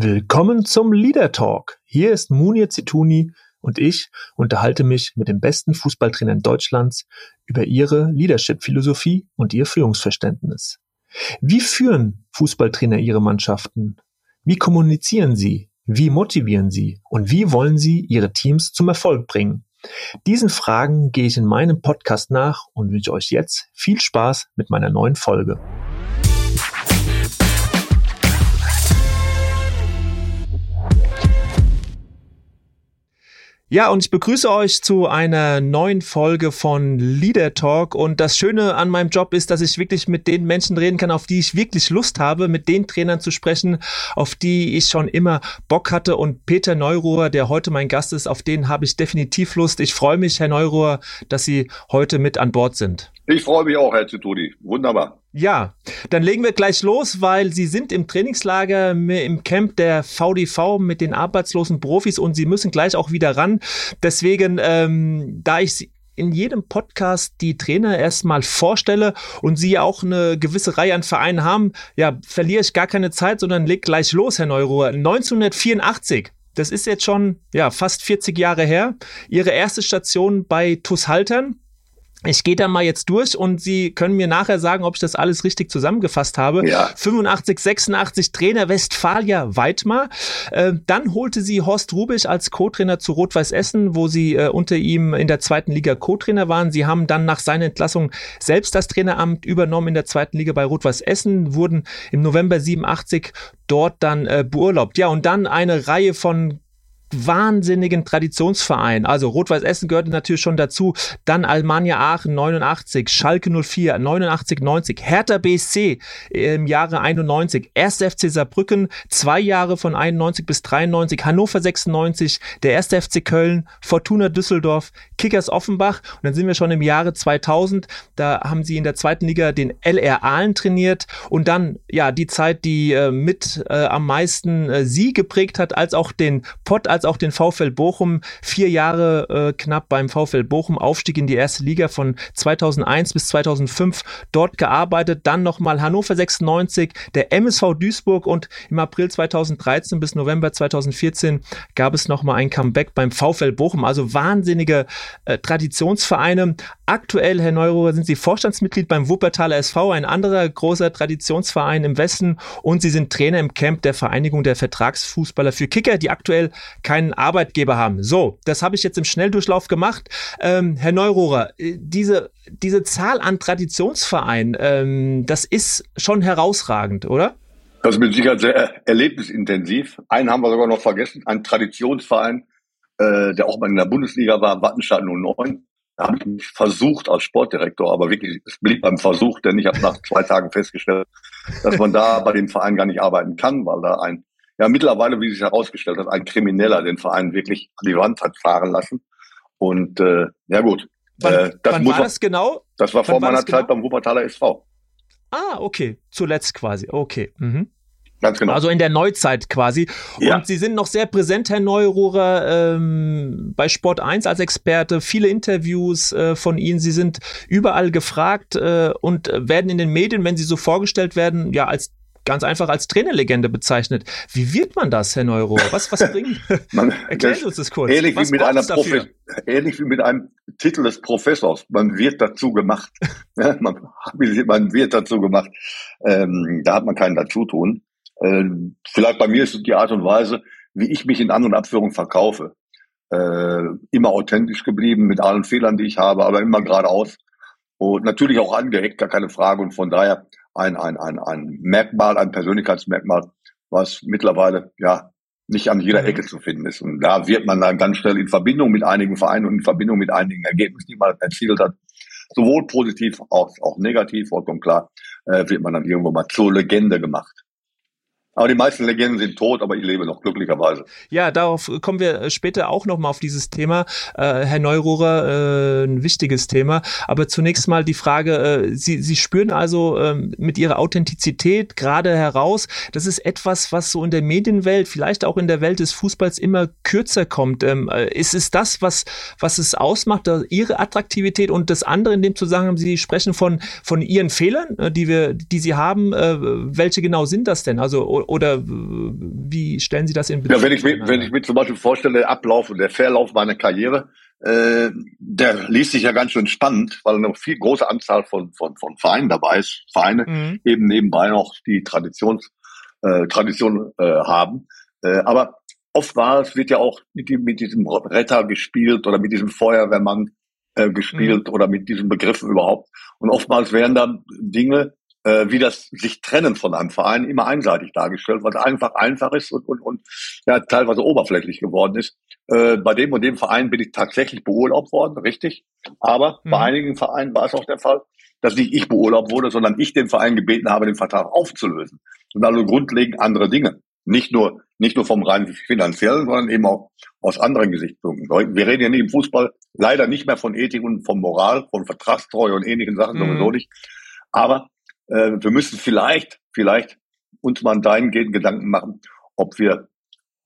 Willkommen zum Leader Talk. Hier ist Munir Zituni und ich unterhalte mich mit den besten Fußballtrainern Deutschlands über ihre Leadership-Philosophie und ihr Führungsverständnis. Wie führen Fußballtrainer ihre Mannschaften? Wie kommunizieren sie? Wie motivieren sie? Und wie wollen sie ihre Teams zum Erfolg bringen? Diesen Fragen gehe ich in meinem Podcast nach und wünsche euch jetzt viel Spaß mit meiner neuen Folge. Ja, und ich begrüße euch zu einer neuen Folge von Leader Talk. Und das Schöne an meinem Job ist, dass ich wirklich mit den Menschen reden kann, auf die ich wirklich Lust habe, mit den Trainern zu sprechen, auf die ich schon immer Bock hatte. Und Peter Neuruhr, der heute mein Gast ist, auf den habe ich definitiv Lust. Ich freue mich, Herr Neuruhr, dass Sie heute mit an Bord sind. Ich freue mich auch, Herr Zitudi. Wunderbar. Ja, dann legen wir gleich los, weil Sie sind im Trainingslager im Camp der VDV mit den arbeitslosen Profis und Sie müssen gleich auch wieder ran. Deswegen, ähm, da ich in jedem Podcast die Trainer erstmal vorstelle und sie auch eine gewisse Reihe an Vereinen haben, ja, verliere ich gar keine Zeit, sondern leg gleich los, Herr Neuruhr. 1984 das ist jetzt schon ja fast 40 Jahre her. Ihre erste Station bei TuS Haltern. Ich gehe da mal jetzt durch und Sie können mir nachher sagen, ob ich das alles richtig zusammengefasst habe. Ja. 85, 86 Trainer Westfalia Weidmar. Äh, dann holte sie Horst Rubisch als Co-Trainer zu Rot-Weiß Essen, wo sie äh, unter ihm in der zweiten Liga Co-Trainer waren. Sie haben dann nach seiner Entlassung selbst das Traineramt übernommen in der zweiten Liga bei Rot-Weiß Essen, wurden im November 87 dort dann äh, beurlaubt. Ja, und dann eine Reihe von wahnsinnigen Traditionsverein. Also Rot-Weiß Essen gehörte natürlich schon dazu. Dann Almania Aachen 89, Schalke 04 89, 90, Hertha BSC im Jahre 91, 1. FC Saarbrücken zwei Jahre von 91 bis 93, Hannover 96, der 1. FC Köln, Fortuna Düsseldorf, Kickers Offenbach und dann sind wir schon im Jahre 2000. Da haben sie in der zweiten Liga den LR Aalen trainiert und dann ja die Zeit, die äh, mit äh, am meisten äh, sie geprägt hat, als auch den Pott auch den VfL Bochum. Vier Jahre äh, knapp beim VfL Bochum, Aufstieg in die erste Liga von 2001 bis 2005 dort gearbeitet. Dann nochmal Hannover 96, der MSV Duisburg und im April 2013 bis November 2014 gab es nochmal ein Comeback beim VfL Bochum. Also wahnsinnige äh, Traditionsvereine. Aktuell, Herr Neurohrer, sind Sie Vorstandsmitglied beim Wuppertaler SV, ein anderer großer Traditionsverein im Westen und Sie sind Trainer im Camp der Vereinigung der Vertragsfußballer für Kicker, die aktuell keinen Arbeitgeber haben. So, das habe ich jetzt im Schnelldurchlauf gemacht. Ähm, Herr Neurohrer, äh, diese, diese Zahl an Traditionsvereinen, ähm, das ist schon herausragend, oder? Das ist mit Sicherheit sehr erlebnisintensiv. Einen haben wir sogar noch vergessen, ein Traditionsverein, äh, der auch mal in der Bundesliga war, Wattenstadt 09. Da habe ich mich versucht als Sportdirektor, aber wirklich, es blieb beim Versuch, denn ich habe nach zwei Tagen festgestellt, dass man da bei dem Verein gar nicht arbeiten kann, weil da ein ja mittlerweile, wie sich herausgestellt hat, ein Krimineller den Verein wirklich an die Wand hat fahren lassen. Und äh, ja gut. Wann, äh, das wann war das genau? Das war wann vor war meiner Zeit genau? beim Wuppertaler SV. Ah, okay. Zuletzt quasi. Okay. Mhm. Ganz genau. Also in der Neuzeit quasi. Ja. Und Sie sind noch sehr präsent, Herr Neururer, ähm, bei Sport 1 als Experte. Viele Interviews äh, von Ihnen. Sie sind überall gefragt äh, und werden in den Medien, wenn Sie so vorgestellt werden, ja als ganz einfach als Trainerlegende bezeichnet. Wie wird man das, Herr Neuro? Was, was bringt? man, Erklären Sie uns das kurz. Ähnlich wie, mit einer ähnlich wie mit einem Titel des Professors. Man wird dazu gemacht. man, man, wird dazu gemacht. Ähm, da hat man keinen Dazutun. Ähm, vielleicht bei mir ist es die Art und Weise, wie ich mich in An- und Abführung verkaufe. Äh, immer authentisch geblieben mit allen Fehlern, die ich habe, aber immer geradeaus. Und natürlich auch angeeckt, gar keine Frage. Und von daher ein, ein, ein, ein Merkmal, ein Persönlichkeitsmerkmal, was mittlerweile ja nicht an jeder mhm. Ecke zu finden ist. Und da wird man dann ganz schnell in Verbindung mit einigen Vereinen und in Verbindung mit einigen Ergebnissen, die man erzielt hat, sowohl positiv als auch negativ, vollkommen klar, äh, wird man dann irgendwo mal zur Legende gemacht. Aber die meisten Legenden sind tot, aber ich lebe noch glücklicherweise. Ja, darauf kommen wir später auch nochmal auf dieses Thema. Äh, Herr Neururer, äh, ein wichtiges Thema. Aber zunächst mal die Frage, äh, Sie, Sie spüren also äh, mit Ihrer Authentizität gerade heraus, das ist etwas, was so in der Medienwelt, vielleicht auch in der Welt des Fußballs immer kürzer kommt. Ähm, äh, ist es das, was, was es ausmacht, Ihre Attraktivität und das andere in dem Zusammenhang, Sie sprechen von, von Ihren Fehlern, äh, die wir, die Sie haben. Äh, welche genau sind das denn? Also, oder wie stellen Sie das in Bezug? Ja, wenn ich, mir, wenn ich mir zum Beispiel vorstelle, der Ablauf und der Verlauf meiner Karriere, äh, der liest sich ja ganz schön spannend, weil eine viel große Anzahl von, von, von Vereinen dabei ist. Vereine mhm. eben nebenbei noch die Traditions, äh, Tradition äh, haben. Äh, aber oftmals wird ja auch mit, mit diesem Retter gespielt oder mit diesem Feuerwehrmann äh, gespielt mhm. oder mit diesen Begriffen überhaupt. Und oftmals werden dann Dinge, äh, wie das sich trennen von einem Verein, immer einseitig dargestellt, was einfach einfach ist und, und, und ja, teilweise oberflächlich geworden ist. Äh, bei dem und dem Verein bin ich tatsächlich beurlaubt worden, richtig. Aber mhm. bei einigen Vereinen war es auch der Fall, dass nicht ich beurlaubt wurde, sondern ich den Verein gebeten habe, den Vertrag aufzulösen. Und also grundlegend andere Dinge. Nicht nur, nicht nur vom rein finanziellen, sondern eben auch aus anderen Gesichtspunkten. Wir reden ja nicht im Fußball leider nicht mehr von Ethik und von Moral, von Vertragstreue und ähnlichen Sachen mhm. sowieso nicht. Aber äh, wir müssen vielleicht, vielleicht uns mal dahingehend Gedanken machen, ob wir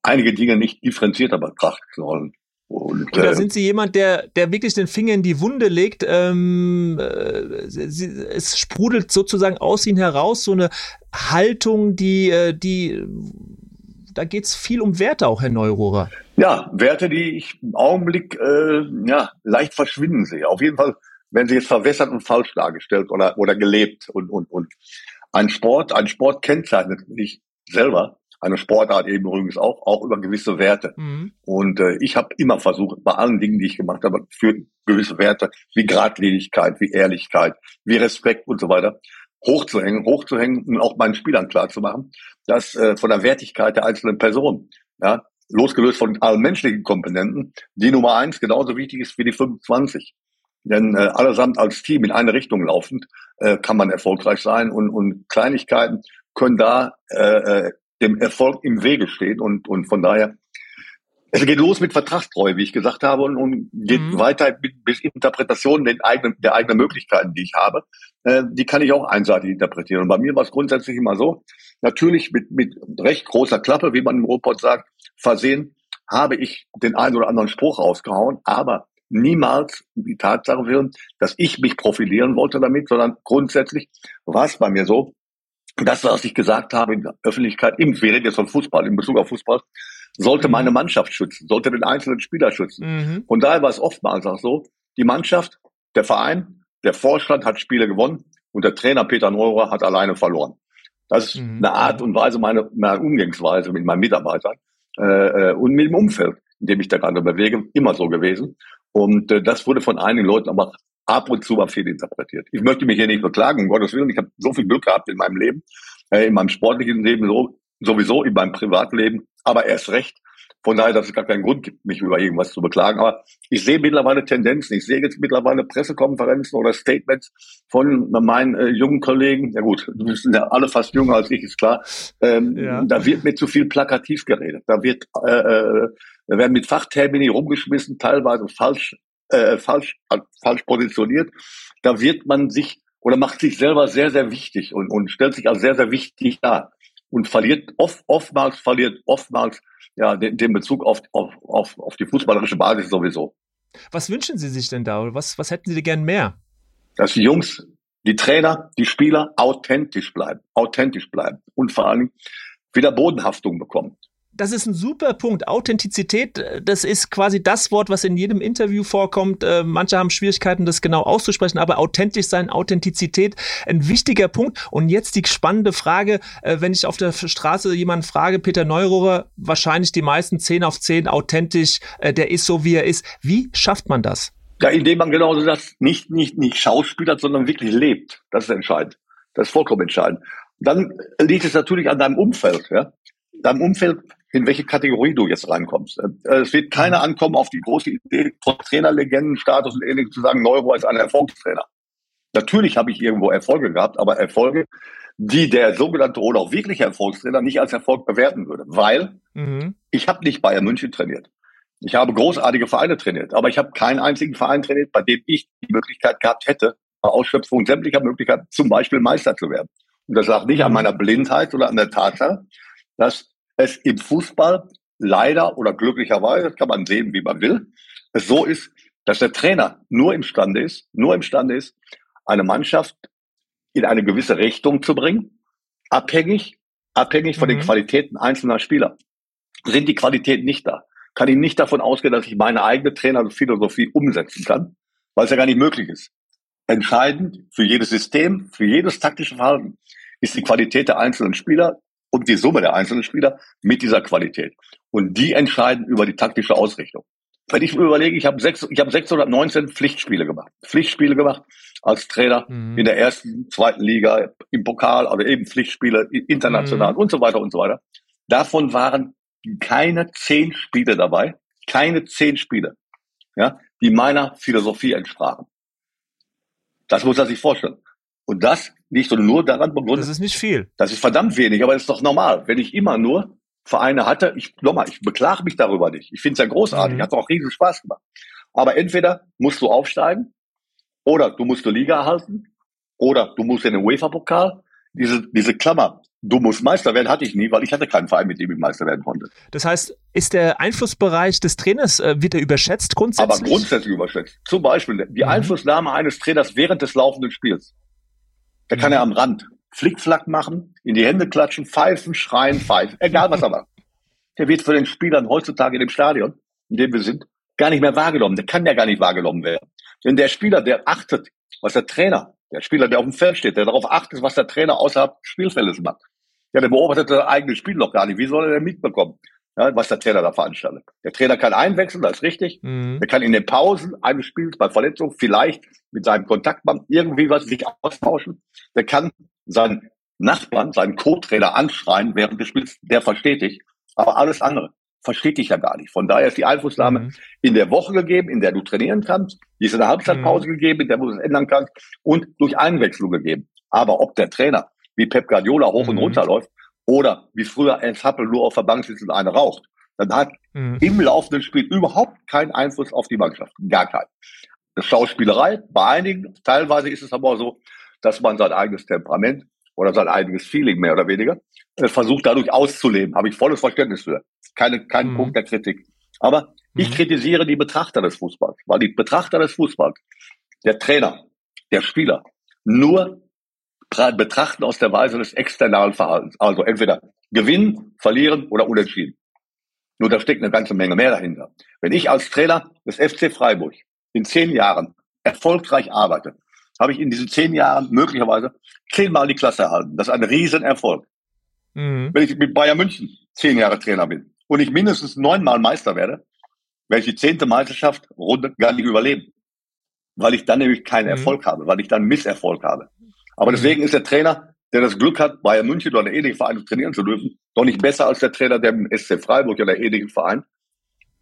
einige Dinge nicht differenzierter betrachten sollen. Und, da äh, sind Sie jemand, der, der wirklich den Finger in die Wunde legt. Ähm, äh, sie, es sprudelt sozusagen aus Ihnen heraus so eine Haltung, die, äh, die, da geht es viel um Werte auch, Herr Neurohrer. Ja, Werte, die ich im Augenblick äh, ja, leicht verschwinden sehe. Auf jeden Fall werden sie jetzt verwässert und falsch dargestellt oder, oder gelebt. Und, und, und ein Sport, ein Sport kennzeichnet sich selber eine Sportart eben übrigens auch, auch über gewisse Werte. Mhm. Und äh, ich habe immer versucht, bei allen Dingen, die ich gemacht habe, für gewisse Werte wie Gradlinigkeit, wie Ehrlichkeit, wie Respekt und so weiter, hochzuhängen, hochzuhängen und auch meinen Spielern klarzumachen, dass äh, von der Wertigkeit der einzelnen Person, ja, losgelöst von allen menschlichen Komponenten, die Nummer eins genauso wichtig ist wie die 25. Denn äh, allesamt als Team in eine Richtung laufend äh, kann man erfolgreich sein und, und Kleinigkeiten können da äh, äh dem Erfolg im Wege steht. Und, und von daher, es geht los mit Vertragstreue, wie ich gesagt habe, und, und geht mhm. weiter mit, bis Interpretationen der eigenen, der eigenen Möglichkeiten, die ich habe. Äh, die kann ich auch einseitig interpretieren. Und bei mir war es grundsätzlich immer so, natürlich mit, mit recht großer Klappe, wie man im Robot sagt, versehen, habe ich den einen oder anderen Spruch rausgehauen, aber niemals die Tatsache wäre, dass ich mich profilieren wollte damit, sondern grundsätzlich war es bei mir so, das, was ich gesagt habe in der Öffentlichkeit, im, wir reden jetzt von Fußball, in Bezug auf Fußball, sollte meine mhm. Mannschaft schützen, sollte den einzelnen Spieler schützen. Mhm. Und daher war es oftmals auch so, die Mannschaft, der Verein, der Vorstand hat Spiele gewonnen und der Trainer Peter Neurer hat alleine verloren. Das ist mhm. eine Art und Weise, meine, meine Umgangsweise mit meinen Mitarbeitern äh, äh, und mit dem Umfeld, in dem ich da gerade bewege, immer so gewesen. Und äh, das wurde von einigen Leuten aber ab und zu mal fehlinterpretiert. Ich möchte mich hier nicht beklagen, um Gottes Willen. Ich habe so viel Glück gehabt in meinem Leben, äh, in meinem sportlichen Leben so, sowieso, in meinem Privatleben, aber erst recht. Von daher, dass es gar keinen Grund gibt, mich über irgendwas zu beklagen. Aber ich sehe mittlerweile Tendenzen. Ich sehe jetzt mittlerweile Pressekonferenzen oder Statements von meinen äh, jungen Kollegen. Ja gut, die sind ja alle fast jünger als ich, ist klar. Ähm, ja. Da wird mir zu viel plakativ geredet. Da wird, äh, äh, da werden mit Fachtermini rumgeschmissen, teilweise falsch äh, falsch, falsch positioniert, da wird man sich oder macht sich selber sehr, sehr wichtig und, und stellt sich als sehr, sehr wichtig dar und verliert oft, oftmals, verliert oftmals ja, den, den Bezug auf, auf, auf, auf die fußballerische Basis sowieso. Was wünschen Sie sich denn da? Was, was hätten Sie gern mehr? Dass die Jungs, die Trainer, die Spieler authentisch bleiben, authentisch bleiben und vor allem wieder Bodenhaftung bekommen das ist ein super Punkt. Authentizität, das ist quasi das Wort, was in jedem Interview vorkommt. Äh, manche haben Schwierigkeiten, das genau auszusprechen, aber authentisch sein, Authentizität, ein wichtiger Punkt. Und jetzt die spannende Frage, äh, wenn ich auf der Straße jemanden frage, Peter Neurohrer, wahrscheinlich die meisten 10 auf 10 authentisch, äh, der ist so, wie er ist. Wie schafft man das? Ja, indem man genauso das nicht, nicht, nicht schauspielert, sondern wirklich lebt. Das ist entscheidend. Das ist vollkommen entscheidend. Dann liegt es natürlich an deinem Umfeld, ja. Deinem Umfeld in welche Kategorie du jetzt reinkommst. Äh, es wird keiner mhm. ankommen auf die große Idee, von Trainerlegendenstatus und ähnlichem zu sagen, Neuro ist ein Erfolgstrainer. Natürlich habe ich irgendwo Erfolge gehabt, aber Erfolge, die der sogenannte oder auch wirkliche Erfolgstrainer nicht als Erfolg bewerten würde. Weil mhm. ich habe nicht Bayern München trainiert. Ich habe großartige Vereine trainiert, aber ich habe keinen einzigen Verein trainiert, bei dem ich die Möglichkeit gehabt hätte, bei Ausschöpfung sämtlicher Möglichkeiten zum Beispiel Meister zu werden. Und das lag nicht an mhm. meiner Blindheit oder an der Tatsache, dass es im Fußball leider oder glücklicherweise, kann man sehen, wie man will, es so ist, dass der Trainer nur imstande ist, nur imstande ist, eine Mannschaft in eine gewisse Richtung zu bringen, abhängig abhängig von mhm. den Qualitäten einzelner Spieler. Sind die Qualitäten nicht da, kann ich nicht davon ausgehen, dass ich meine eigene Trainerphilosophie umsetzen kann, weil es ja gar nicht möglich ist. Entscheidend für jedes System, für jedes taktische Verhalten ist die Qualität der einzelnen Spieler und die Summe der einzelnen Spieler mit dieser Qualität. Und die entscheiden über die taktische Ausrichtung. Wenn ich mir überlege, ich habe habe 619 Pflichtspiele gemacht, Pflichtspiele gemacht als Trainer mhm. in der ersten, zweiten Liga, im Pokal, also eben Pflichtspiele international mhm. und so weiter und so weiter. Davon waren keine zehn Spiele dabei, keine zehn Spiele, ja, die meiner Philosophie entsprachen. Das muss er sich vorstellen. Und das liegt nur daran begründet. Das ist nicht viel. Das ist verdammt wenig, aber das ist doch normal. Wenn ich immer nur Vereine hatte, ich nochmal, ich beklage mich darüber nicht. Ich finde es ja großartig, mhm. hat auch riesen Spaß gemacht. Aber entweder musst du aufsteigen oder du musst die Liga erhalten oder du musst in den UEFA-Pokal. Diese, diese Klammer, du musst Meister werden, hatte ich nie, weil ich hatte keinen Verein, mit dem ich Meister werden konnte. Das heißt, ist der Einflussbereich des Trainers, äh, wird er überschätzt grundsätzlich? Aber grundsätzlich überschätzt. Zum Beispiel die mhm. Einflussnahme eines Trainers während des laufenden Spiels. Da kann mhm. er am Rand Flickflack machen, in die Hände klatschen, pfeifen, schreien, pfeifen, egal was er macht. Der wird von den Spielern heutzutage in dem Stadion, in dem wir sind, gar nicht mehr wahrgenommen. Der kann ja gar nicht wahrgenommen werden. Denn der Spieler, der achtet, was der Trainer, der Spieler, der auf dem Feld steht, der darauf achtet, was der Trainer außerhalb des Spielfeldes macht, ja, der beobachtet das eigene Spiel noch gar nicht. Wie soll er denn mitbekommen, ja, was der Trainer da veranstaltet? Der Trainer kann einwechseln, das ist richtig. Mhm. Der kann in den Pausen eines Spiels bei Verletzung vielleicht mit seinem Kontaktmann irgendwie was sich austauschen. Der kann seinen Nachbarn, seinen Co-Trainer anschreien während des Spiels, der versteht dich. Aber alles andere versteht dich ja gar nicht. Von daher ist die Einflussnahme mhm. in der Woche gegeben, in der du trainieren kannst. Die ist in der Halbzeitpause mhm. gegeben, in der du es ändern kannst und durch Einwechslung gegeben. Aber ob der Trainer wie Pep Guardiola hoch mhm. und runter läuft oder wie früher Ernst Happel nur auf der Bank sitzt und eine raucht, dann hat mhm. im laufenden Spiel überhaupt keinen Einfluss auf die Mannschaft. Gar keinen. Das Schauspielerei, bei einigen, teilweise ist es aber so, dass man sein eigenes Temperament oder sein eigenes Feeling mehr oder weniger äh, versucht dadurch auszuleben. Habe ich volles Verständnis für. Keine, kein mhm. Punkt der Kritik. Aber mhm. ich kritisiere die Betrachter des Fußballs, weil die Betrachter des Fußballs, der Trainer, der Spieler, nur betrachten aus der Weise des externalen Verhaltens. Also entweder gewinnen, verlieren oder unentschieden. Nur da steckt eine ganze Menge mehr dahinter. Wenn ich als Trainer des FC Freiburg in zehn Jahren erfolgreich arbeite, habe ich in diesen zehn Jahren möglicherweise zehnmal die Klasse erhalten. Das ist ein Riesenerfolg. Mhm. Wenn ich mit Bayern München zehn Jahre Trainer bin und ich mindestens neunmal Meister werde, werde ich die zehnte Meisterschaft Runde gar nicht überleben. Weil ich dann nämlich keinen mhm. Erfolg habe, weil ich dann Misserfolg habe. Aber deswegen ist der Trainer, der das Glück hat, Bayern München oder ähnlichen Verein trainieren zu dürfen, doch nicht besser als der Trainer, der im SC Freiburg oder ähnlichen Verein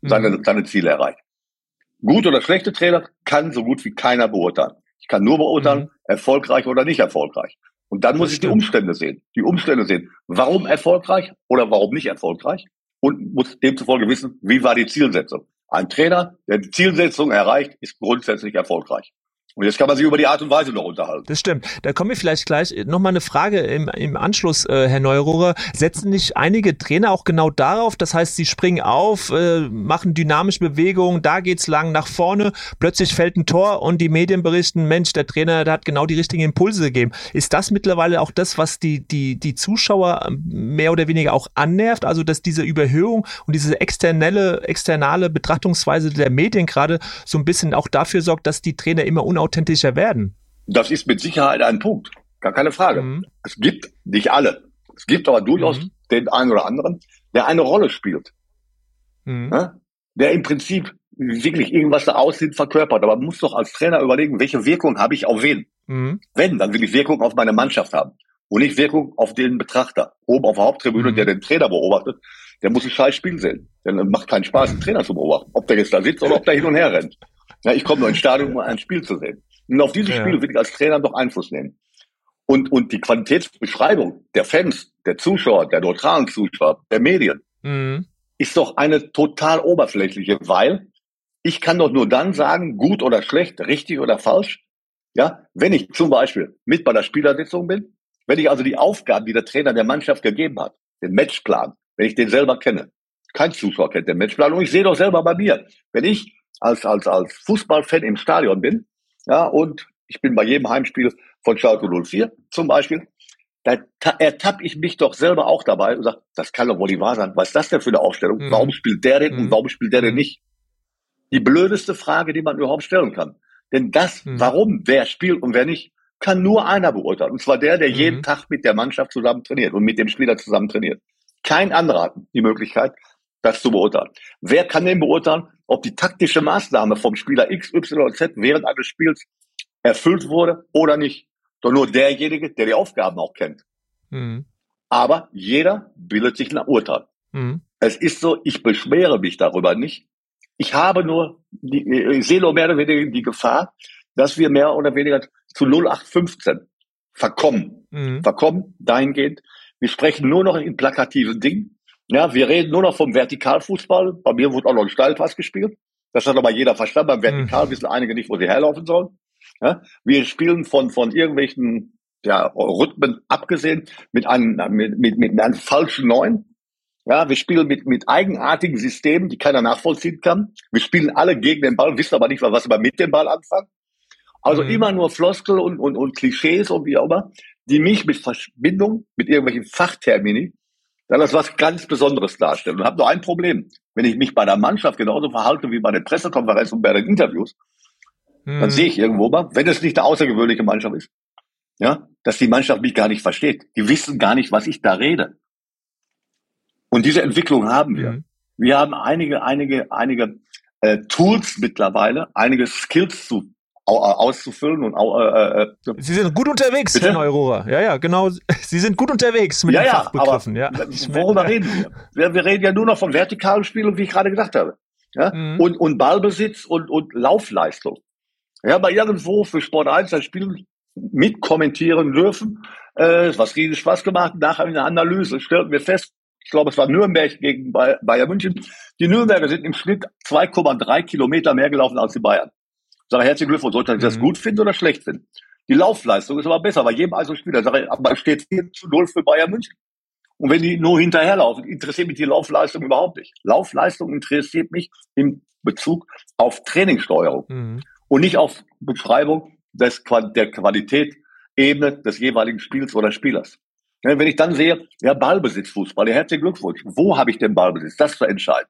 seine, mhm. seine Ziele erreicht. Gut oder schlechte Trainer kann so gut wie keiner beurteilen. Ich kann nur beurteilen, mhm. erfolgreich oder nicht erfolgreich. Und dann muss das ich stimmt. die Umstände sehen. Die Umstände sehen. Warum erfolgreich oder warum nicht erfolgreich? Und muss demzufolge wissen, wie war die Zielsetzung. Ein Trainer, der die Zielsetzung erreicht, ist grundsätzlich erfolgreich. Und jetzt kann man sich über die Art und Weise noch unterhalten. Das stimmt. Da kommen wir vielleicht gleich nochmal eine Frage im, im Anschluss, äh, Herr Neurohrer. Setzen nicht einige Trainer auch genau darauf? Das heißt, sie springen auf, äh, machen dynamische Bewegungen, da geht's lang nach vorne, plötzlich fällt ein Tor und die Medien berichten, Mensch, der Trainer, der hat genau die richtigen Impulse gegeben. Ist das mittlerweile auch das, was die, die, die Zuschauer mehr oder weniger auch annervt? Also, dass diese Überhöhung und diese externe, externe Betrachtungsweise der Medien gerade so ein bisschen auch dafür sorgt, dass die Trainer immer unauthentisch authentischer werden. Das ist mit Sicherheit ein Punkt. Gar keine Frage. Mhm. Es gibt nicht alle. Es gibt aber durchaus mhm. den einen oder anderen, der eine Rolle spielt. Mhm. Ja? Der im Prinzip wirklich irgendwas da aussieht, verkörpert. Aber man muss doch als Trainer überlegen, welche Wirkung habe ich auf wen? Mhm. Wenn, dann will ich Wirkung auf meine Mannschaft haben. Und nicht Wirkung auf den Betrachter. Oben auf der Haupttribüne, mhm. der den Trainer beobachtet, der muss ein scheiß Spiel sehen. Denn es macht keinen Spaß, einen Trainer zu beobachten. Ob der jetzt da sitzt oder ob der hin und her rennt. Ja, ich komme nur ins Stadion, um ein Spiel zu sehen. Und auf diese ja. Spiele will ich als Trainer doch Einfluss nehmen. Und, und die Qualitätsbeschreibung der Fans, der Zuschauer, der neutralen Zuschauer, der Medien, mhm. ist doch eine total oberflächliche, weil ich kann doch nur dann sagen, gut oder schlecht, richtig oder falsch, ja, wenn ich zum Beispiel mit bei der Spielersitzung bin, wenn ich also die Aufgaben, die der Trainer der Mannschaft gegeben hat, den Matchplan, wenn ich den selber kenne, kein Zuschauer kennt den Matchplan und ich sehe doch selber bei mir, wenn ich als, als, als Fußballfan im Stadion bin, ja, und ich bin bei jedem Heimspiel von Schalke 04 zum Beispiel, da ertappe ich mich doch selber auch dabei und sage, das kann doch wohl nicht wahr sein. Was ist das denn für eine Aufstellung? Mhm. Warum spielt der denn mhm. und warum spielt der denn mhm. nicht? Die blödeste Frage, die man überhaupt stellen kann. Denn das, mhm. warum wer spielt und wer nicht, kann nur einer beurteilen. Und zwar der, der mhm. jeden Tag mit der Mannschaft zusammen trainiert und mit dem Spieler zusammen trainiert. Kein anderer hat die Möglichkeit, das zu beurteilen. Wer kann denn beurteilen, ob die taktische Maßnahme vom Spieler X, Y oder Z während eines Spiels erfüllt wurde oder nicht? Doch nur derjenige, der die Aufgaben auch kennt. Mhm. Aber jeder bildet sich ein Urteil. Mhm. Es ist so, ich beschwere mich darüber nicht. Ich habe nur, die, ich sehe nur mehr oder weniger die Gefahr, dass wir mehr oder weniger zu 0815 verkommen. Mhm. Verkommen dahingehend. Wir sprechen nur noch in plakativen Dingen. Ja, wir reden nur noch vom Vertikalfußball. Bei mir wurde auch noch ein Steilpass gespielt. Das hat aber jeder verstanden. Beim Vertikal mhm. wissen einige nicht, wo sie herlaufen sollen. Ja, wir spielen von, von irgendwelchen ja, Rhythmen abgesehen mit einem, mit, mit, mit einem falschen Neun. Ja, wir spielen mit, mit eigenartigen Systemen, die keiner nachvollziehen kann. Wir spielen alle gegen den Ball, wissen aber nicht, was wir mit dem Ball anfangen. Also mhm. immer nur Floskel und, und, und Klischees und wie auch immer, die mich mit Verbindung mit irgendwelchen Fachtermini dann das was ganz Besonderes darstellen. Und habe nur ein Problem. Wenn ich mich bei der Mannschaft genauso verhalte wie bei den Pressekonferenzen und bei den Interviews, mhm. dann sehe ich irgendwo mal, wenn es nicht eine außergewöhnliche Mannschaft ist, ja, dass die Mannschaft mich gar nicht versteht. Die wissen gar nicht, was ich da rede. Und diese Entwicklung haben wir. Mhm. Wir haben einige, einige, einige äh, Tools mittlerweile, einige Skills zu auszufüllen und äh, äh, Sie sind gut unterwegs, Bitte? Herr Neurora. Ja, ja, genau. Sie sind gut unterwegs mit ja, den ja, Fachbegriffen. ja. Worüber reden wir? wir? reden ja nur noch vom vertikalen Spiel, wie ich gerade gesagt habe. Ja? Mhm. Und, und Ballbesitz und, und Laufleistung. Ja, bei irgendwo für Sport 1 das Spiel mitkommentieren dürfen, äh, was riesig Spaß gemacht. Nachher in der Analyse stellten wir fest, ich glaube, es war Nürnberg gegen Bayern München. Die Nürnberger sind im Schnitt 2,3 Kilometer mehr gelaufen als die Bayern. Sage herzlichen Glückwunsch, sollte ich das mhm. gut finden oder schlecht finden? Die Laufleistung ist aber besser bei jedem Einzelspieler. Sage ich, aber steht 4 zu 0 für Bayern München. Und wenn die nur hinterherlaufen, interessiert mich die Laufleistung überhaupt nicht. Laufleistung interessiert mich im Bezug auf Trainingssteuerung mhm. und nicht auf Beschreibung des, der Qualität Ebene des jeweiligen Spiels oder Spielers. Wenn ich dann sehe, ja, Ballbesitz, Fußball, ja, herzlichen Glückwunsch. Wo habe ich den Ballbesitz? Das zu entscheiden.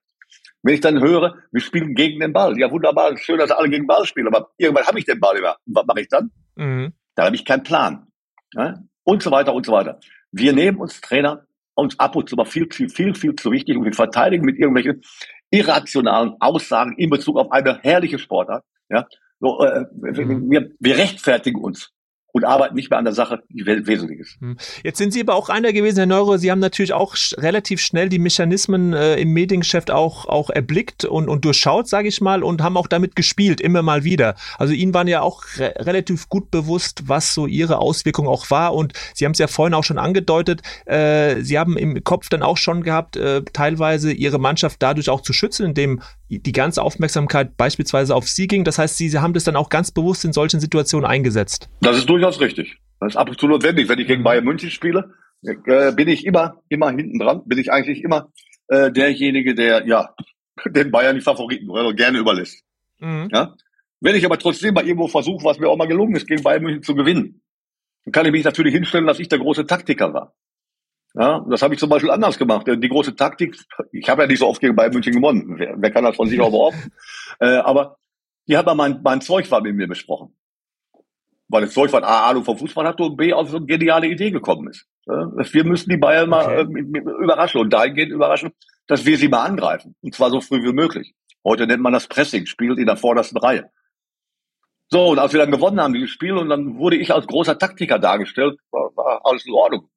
Wenn ich dann höre, wir spielen gegen den Ball. Ja, wunderbar, schön, dass alle gegen den Ball spielen, aber irgendwann habe ich den Ball immer. Was mache ich dann? Mhm. Dann habe ich keinen Plan. Ja? Und so weiter und so weiter. Wir nehmen uns Trainer uns ab und zu mal viel, viel, viel, viel zu wichtig und wir verteidigen mit irgendwelchen irrationalen Aussagen in Bezug auf eine herrliche Sportart. Ja? So, äh, wir, wir rechtfertigen uns und arbeiten nicht mehr an der Sache, die wesentlich ist. Hm. Jetzt sind Sie aber auch einer gewesen, Herr Neuro. Sie haben natürlich auch relativ schnell die Mechanismen äh, im Mediengeschäft auch, auch erblickt und, und durchschaut, sage ich mal, und haben auch damit gespielt, immer mal wieder. Also Ihnen waren ja auch re relativ gut bewusst, was so Ihre Auswirkung auch war. Und Sie haben es ja vorhin auch schon angedeutet, äh, Sie haben im Kopf dann auch schon gehabt, äh, teilweise Ihre Mannschaft dadurch auch zu schützen, indem die ganze Aufmerksamkeit beispielsweise auf Sie ging. Das heißt, Sie, Sie haben das dann auch ganz bewusst in solchen Situationen eingesetzt. Das ist durchaus richtig. Das ist absolut notwendig. Wenn ich gegen Bayern München spiele, äh, bin ich immer, immer hinten dran, bin ich eigentlich immer äh, derjenige, der ja den Bayern die Favoriten oder gerne überlässt. Mhm. Ja? Wenn ich aber trotzdem mal irgendwo versuche, was mir auch mal gelungen ist, gegen Bayern München zu gewinnen, dann kann ich mich natürlich hinstellen, dass ich der große Taktiker war. Ja, das habe ich zum Beispiel anders gemacht. Die große Taktik, ich habe ja nicht so oft gegen Bayern München gewonnen. Wer, wer kann das von sich auch behaupten? äh, aber die hat mal mein, mein Zeugwart mit mir besprochen. Weil das Zeugwart A, Ahnung vom Fußball hat und B, auf so eine geniale Idee gekommen ist. Ja, wir müssen die Bayern okay. mal äh, überraschen und dahingehend überraschen, dass wir sie mal angreifen. Und zwar so früh wie möglich. Heute nennt man das Pressing, spielt in der vordersten Reihe. So, und als wir dann gewonnen haben, dieses Spiel, und dann wurde ich als großer Taktiker dargestellt, war, war alles in Ordnung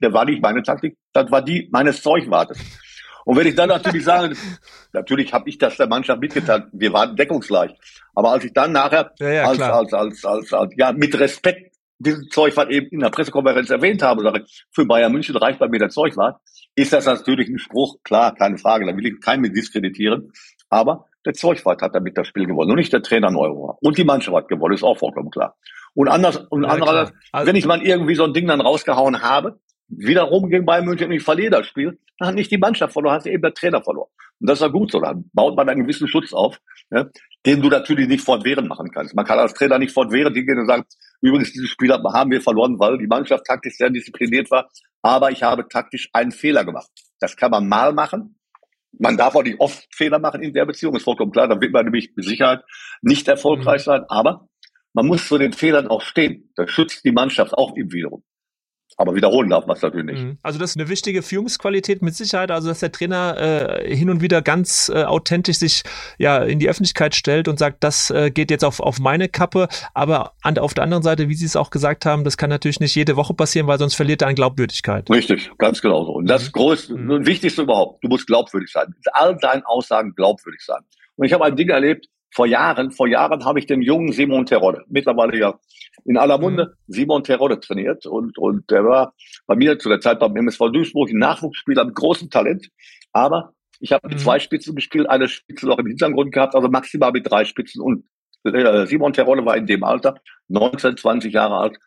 der war nicht meine Taktik, das war die meines Zeugwartes. Und wenn ich dann natürlich sage, natürlich habe ich das der Mannschaft mitgeteilt, wir waren deckungsgleich. Aber als ich dann nachher ja, ja, als, als, als, als, als, ja, mit Respekt diesen Zeugwart eben in der Pressekonferenz erwähnt habe, sage ich, für Bayern München reicht bei mir der Zeugwart, ist das natürlich ein Spruch, klar, keine Frage, da will ich keinen mit diskreditieren. Aber der Zeugwart hat damit das Spiel gewonnen und nicht der Trainer Neuro. Und die Mannschaft hat gewonnen, ist auch vollkommen klar. Und anders, und ja, andererseits, also, wenn ich mal irgendwie so ein Ding dann rausgehauen habe, wiederum gegen Bayern München und ich verliere das Spiel, dann hat nicht die Mannschaft verloren, hat eben der Trainer verloren. Und das ist ja gut so. Dann baut man einen gewissen Schutz auf, ne, den du natürlich nicht fortwährend machen kannst. Man kann als Trainer nicht fortwährend hingehen und sagen, Übrigens, dieses Spiel haben wir verloren, weil die Mannschaft taktisch sehr diszipliniert war. Aber ich habe taktisch einen Fehler gemacht. Das kann man mal machen. Man darf auch nicht oft Fehler machen in der Beziehung, ist vollkommen klar. Da wird man nämlich mit Sicherheit nicht erfolgreich mhm. sein. Aber man muss zu den Fehlern auch stehen. Das schützt die Mannschaft auch im Wiederum. Aber wiederholen darf man es natürlich nicht. Mhm. Also das ist eine wichtige Führungsqualität mit Sicherheit, also dass der Trainer äh, hin und wieder ganz äh, authentisch sich ja in die Öffentlichkeit stellt und sagt, das äh, geht jetzt auf, auf meine Kappe. Aber an, auf der anderen Seite, wie Sie es auch gesagt haben, das kann natürlich nicht jede Woche passieren, weil sonst verliert er an Glaubwürdigkeit. Richtig, ganz genau so. Und das mhm. Größte mhm. und Wichtigste überhaupt, du musst glaubwürdig sein. All deinen Aussagen glaubwürdig sein. Und ich habe ein Ding erlebt, vor Jahren, vor Jahren habe ich den jungen Simon Terodde, mittlerweile ja in aller Munde, mhm. Simon Terodde trainiert und, und der war bei mir zu der Zeit beim MSV Duisburg ein Nachwuchsspieler mit großem Talent, aber ich habe mit mhm. zwei Spitzen gespielt, eine Spitze noch im Hintergrund gehabt, also maximal mit drei Spitzen und äh, Simon Terodde war in dem Alter, 19, 20 Jahre alt,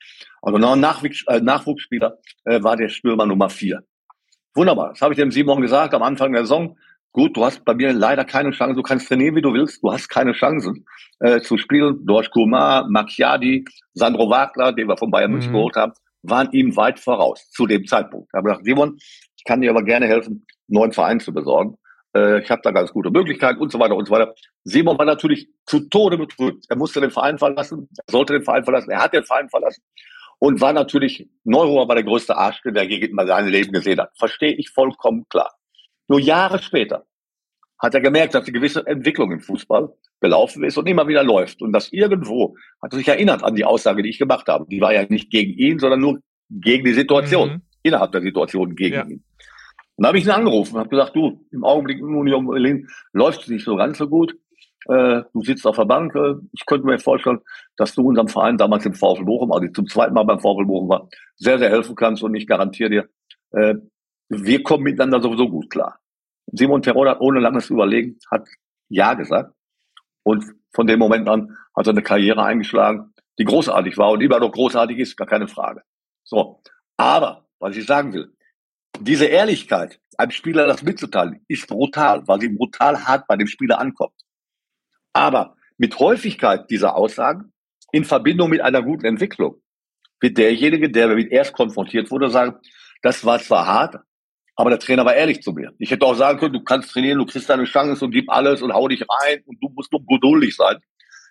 also Nachwuchs, äh, Nachwuchsspieler, äh, war der Stürmer Nummer vier. Wunderbar, das habe ich dem Simon gesagt am Anfang der Saison, Gut, du hast bei mir leider keine Chance. Du kannst trainieren, wie du willst. Du hast keine Chancen äh, zu spielen. Dorsch Kumar, Macchiadi, Sandro Wagner, den wir von Bayern München mhm. geholt haben, waren ihm weit voraus zu dem Zeitpunkt. Ich habe gedacht, Simon, ich kann dir aber gerne helfen, einen neuen Verein zu besorgen. Äh, ich habe da ganz gute Möglichkeiten und so weiter und so weiter. Simon war natürlich zu Tode betrübt. Er musste den Verein verlassen, er sollte den Verein verlassen, er hat den Verein verlassen und war natürlich, Neurohr war der größte Arsch, der je in seinem Leben gesehen hat. Verstehe ich vollkommen klar. Nur Jahre später hat er gemerkt, dass eine gewisse Entwicklung im Fußball gelaufen ist und immer wieder läuft. Und das irgendwo hat er sich erinnert an die Aussage, die ich gemacht habe. Die war ja nicht gegen ihn, sondern nur gegen die Situation, mhm. innerhalb der Situation gegen ja. ihn. Und da habe ich ihn angerufen und habe gesagt, du, im Augenblick in Union Berlin läuft es nicht so ganz so gut. Äh, du sitzt auf der Bank. Äh, ich könnte mir vorstellen, dass du unserem Verein damals im VfL Bochum, also zum zweiten Mal beim VfL Bochum war, sehr, sehr helfen kannst. Und ich garantiere dir, äh, wir kommen miteinander sowieso gut klar. Simon Terodde hat ohne langes Überlegen hat Ja gesagt. Und von dem Moment an hat er eine Karriere eingeschlagen, die großartig war und immer noch großartig ist, gar keine Frage. So. Aber, was ich sagen will, diese Ehrlichkeit, einem Spieler das mitzuteilen, ist brutal, weil sie brutal hart bei dem Spieler ankommt. Aber mit Häufigkeit dieser Aussagen in Verbindung mit einer guten Entwicklung wird derjenige, der damit erst konfrontiert wurde, sagen, das war zwar hart, aber der Trainer war ehrlich zu mir. Ich hätte auch sagen können, du kannst trainieren, du kriegst deine Chance und gib alles und hau dich rein und du musst nur geduldig sein.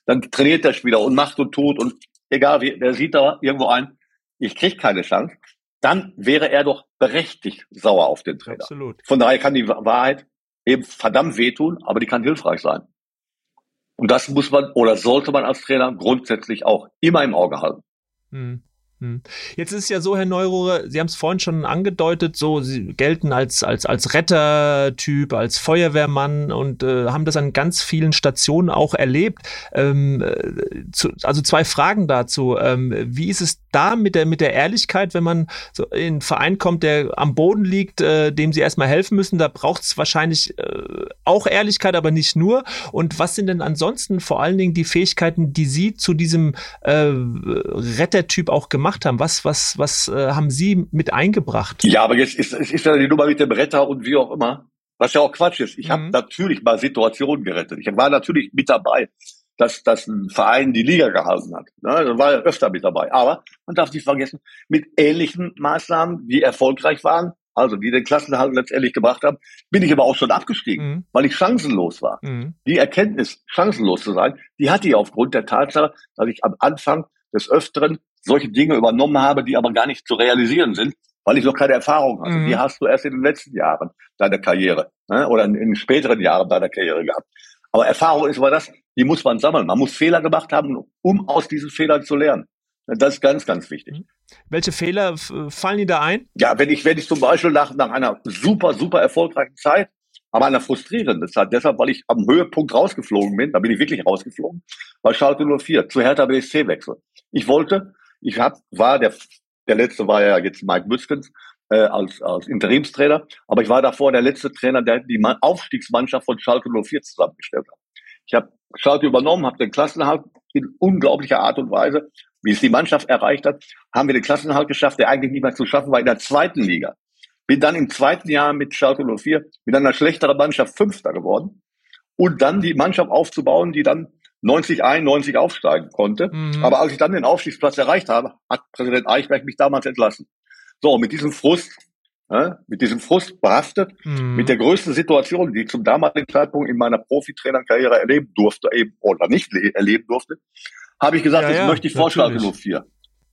Dann trainiert der Spieler und macht und tut und egal, wie, der sieht da irgendwo ein, ich krieg keine Chance. Dann wäre er doch berechtigt sauer auf den Trainer. Absolut. Von daher kann die Wahrheit eben verdammt wehtun, aber die kann hilfreich sein. Und das muss man oder sollte man als Trainer grundsätzlich auch immer im Auge halten. Hm. Hm. Jetzt ist es ja so, Herr Neurohre, Sie haben es vorhin schon angedeutet, so Sie gelten als als als Rettertyp, als Feuerwehrmann und äh, haben das an ganz vielen Stationen auch erlebt. Ähm, äh, zu, also zwei Fragen dazu: ähm, Wie ist es da mit der mit der Ehrlichkeit, wenn man so in einen Verein kommt, der am Boden liegt, äh, dem Sie erstmal helfen müssen? Da braucht es wahrscheinlich äh, auch Ehrlichkeit, aber nicht nur. Und was sind denn ansonsten vor allen Dingen die Fähigkeiten, die Sie zu diesem äh, Rettertyp auch gemacht gemacht haben. Was, was, was äh, haben Sie mit eingebracht? Ja, aber jetzt ist, ist ja die Nummer mit dem Retter und wie auch immer. Was ja auch Quatsch ist. Ich mhm. habe natürlich mal Situationen gerettet. Ich war natürlich mit dabei, dass, dass ein Verein die Liga gehalten hat. Ne? Da war ja öfter mit dabei. Aber man darf nicht vergessen, mit ähnlichen Maßnahmen, die erfolgreich waren, also die den Klassenhalt letztendlich gebracht haben, bin ich aber auch schon abgestiegen, mhm. weil ich chancenlos war. Mhm. Die Erkenntnis, chancenlos zu sein, die hatte ich aufgrund der Tatsache, dass ich am Anfang des Öfteren solche Dinge übernommen habe, die aber gar nicht zu realisieren sind, weil ich noch keine Erfahrung hatte. Mhm. Die hast du erst in den letzten Jahren deiner Karriere ne? oder in, in späteren Jahren deiner Karriere gehabt. Aber Erfahrung ist aber das, die muss man sammeln. Man muss Fehler gemacht haben, um aus diesen Fehlern zu lernen. Das ist ganz, ganz wichtig. Mhm. Welche Fehler fallen Ihnen da ein? Ja, wenn ich, wenn ich zum Beispiel nach, nach einer super, super erfolgreichen Zeit, aber einer frustrierenden Zeit, deshalb, weil ich am Höhepunkt rausgeflogen bin, da bin ich wirklich rausgeflogen, weil Schalke 04 zu Hertha BSC wechselt. Ich wollte ich hab, war der, der letzte war ja jetzt Mike Müskens äh, als, als Interimstrainer, aber ich war davor der letzte Trainer, der die Aufstiegsmannschaft von Schalke 04 zusammengestellt hat. Ich habe Schalke übernommen, habe den Klassenhalt in unglaublicher Art und Weise, wie es die Mannschaft erreicht hat, haben wir den Klassenhalt geschafft, der eigentlich nicht mehr zu schaffen war in der zweiten Liga. Bin dann im zweiten Jahr mit Schalke 04 mit einer schlechteren Mannschaft Fünfter geworden und dann die Mannschaft aufzubauen, die dann 90, 91 aufsteigen konnte. Mhm. Aber als ich dann den Aufstiegsplatz erreicht habe, hat Präsident Eichberg mich damals entlassen. So, mit diesem Frust, äh, mit diesem Frust behaftet, mhm. mit der größten Situation, die ich zum damaligen Zeitpunkt in meiner Profitrainerkarriere erleben durfte, eben, oder nicht erleben durfte, habe ich gesagt, ja, jetzt ja, möchte ich Vorschlag 04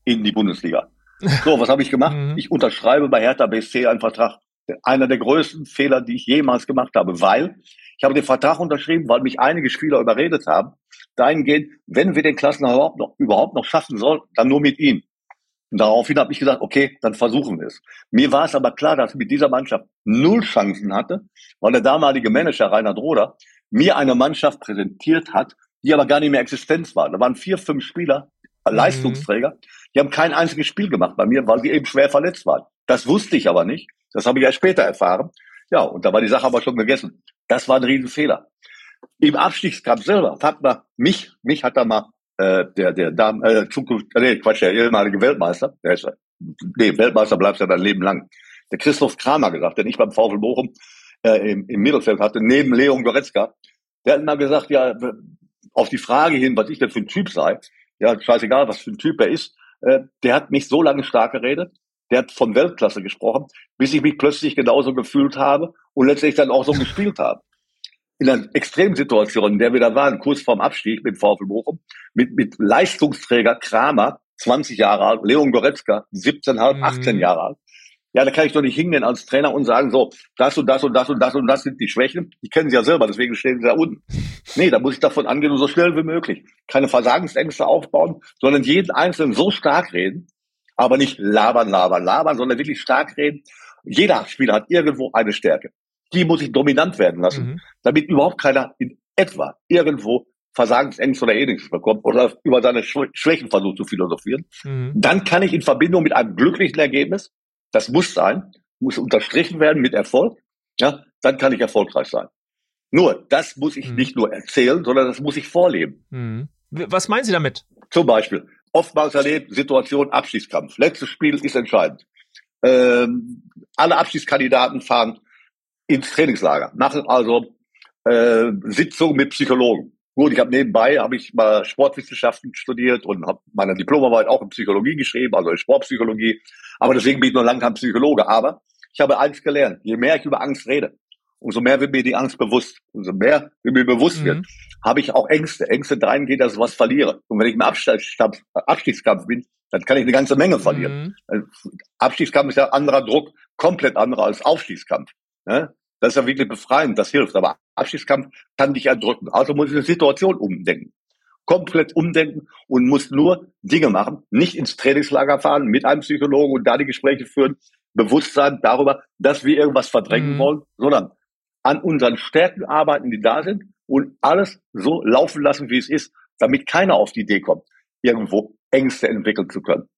in die Bundesliga. So, was habe ich gemacht? Mhm. Ich unterschreibe bei Hertha BSC einen Vertrag. Einer der größten Fehler, die ich jemals gemacht habe, weil ich habe den Vertrag unterschrieben, weil mich einige Spieler überredet haben, dahingehend, wenn wir den Klassenerhalt überhaupt noch, schaffen sollen, dann nur mit ihm. Und daraufhin habe ich gesagt, okay, dann versuchen wir es. Mir war es aber klar, dass ich mit dieser Mannschaft null Chancen hatte, weil der damalige Manager Reinhard Roder mir eine Mannschaft präsentiert hat, die aber gar nicht mehr Existenz war. Da waren vier, fünf Spieler, mhm. Leistungsträger, die haben kein einziges Spiel gemacht bei mir, weil sie eben schwer verletzt waren. Das wusste ich aber nicht. Das habe ich erst später erfahren. Ja, und da war die Sache aber schon gegessen. Das war ein Riesenfehler. Im Abstiegskampf selber hat man mich, mich hat da mal äh, der der Dam, äh, Zukunft, äh, nee, Quatsch, der ehemalige Weltmeister, der ist, nee, Weltmeister bleibst ja dein Leben lang. Der Christoph Kramer gesagt, den ich beim VfL Bochum äh, im, im Mittelfeld hatte, neben Leon Goretzka, der hat mal gesagt, ja, auf die Frage hin, was ich denn für ein Typ sei, ja, scheißegal, was für ein Typ er ist, äh, der hat mich so lange stark geredet, der hat von Weltklasse gesprochen, bis ich mich plötzlich genauso gefühlt habe und letztendlich dann auch so gespielt habe in einer Extremsituation, in der wir da waren, kurz vorm Abstieg mit VfL Bochum, mit, mit Leistungsträger Kramer, 20 Jahre alt, Leon Goretzka, 17,5, 18 mhm. Jahre alt. Ja, da kann ich doch nicht hingehen als Trainer und sagen, so, das und das und das und das und das sind die Schwächen. Die kennen sie ja selber, deswegen stehen sie da unten. Nee, da muss ich davon angehen, so schnell wie möglich. Keine Versagensängste aufbauen, sondern jeden Einzelnen so stark reden, aber nicht labern, labern, labern, sondern wirklich stark reden. Jeder Spieler hat irgendwo eine Stärke die muss ich dominant werden lassen, mhm. damit überhaupt keiner in etwa irgendwo Versagensängste oder ähnliches bekommt oder über seine Schwächen versucht zu philosophieren. Mhm. Dann kann ich in Verbindung mit einem glücklichen Ergebnis, das muss sein, muss unterstrichen werden mit Erfolg, ja, dann kann ich erfolgreich sein. Nur, das muss ich mhm. nicht nur erzählen, sondern das muss ich vorleben. Mhm. Was meinen Sie damit? Zum Beispiel, oftmals erlebt Situation Abschießkampf. Letztes Spiel ist entscheidend. Ähm, alle Abschießkandidaten fahren ins Trainingslager, machen also äh, Sitzungen mit Psychologen. Gut, ich habe nebenbei habe ich mal Sportwissenschaften studiert und habe meine Diplomarbeit auch in Psychologie geschrieben, also in Sportpsychologie. Aber deswegen bin ich noch lange kein Psychologe. Aber ich habe eins gelernt: Je mehr ich über Angst rede, umso mehr wird mir die Angst bewusst. Umso mehr mir bewusst mhm. wird, habe ich auch Ängste. Ängste dahingehend, dass ich was verliere. Und wenn ich im Abstiegskampf, Abstiegskampf bin, dann kann ich eine ganze Menge verlieren. Mhm. Abstiegskampf ist ja anderer Druck, komplett anderer als Aufstiegskampf. Ne? Das ist ja wirklich befreiend, das hilft. Aber Abschiedskampf kann dich erdrücken. Also muss ich eine Situation umdenken. Komplett umdenken und muss nur Dinge machen. Nicht ins Trainingslager fahren mit einem Psychologen und da die Gespräche führen. Bewusstsein darüber, dass wir irgendwas verdrängen mhm. wollen, sondern an unseren Stärken arbeiten, die da sind und alles so laufen lassen, wie es ist, damit keiner auf die Idee kommt, irgendwo Ängste entwickeln zu können.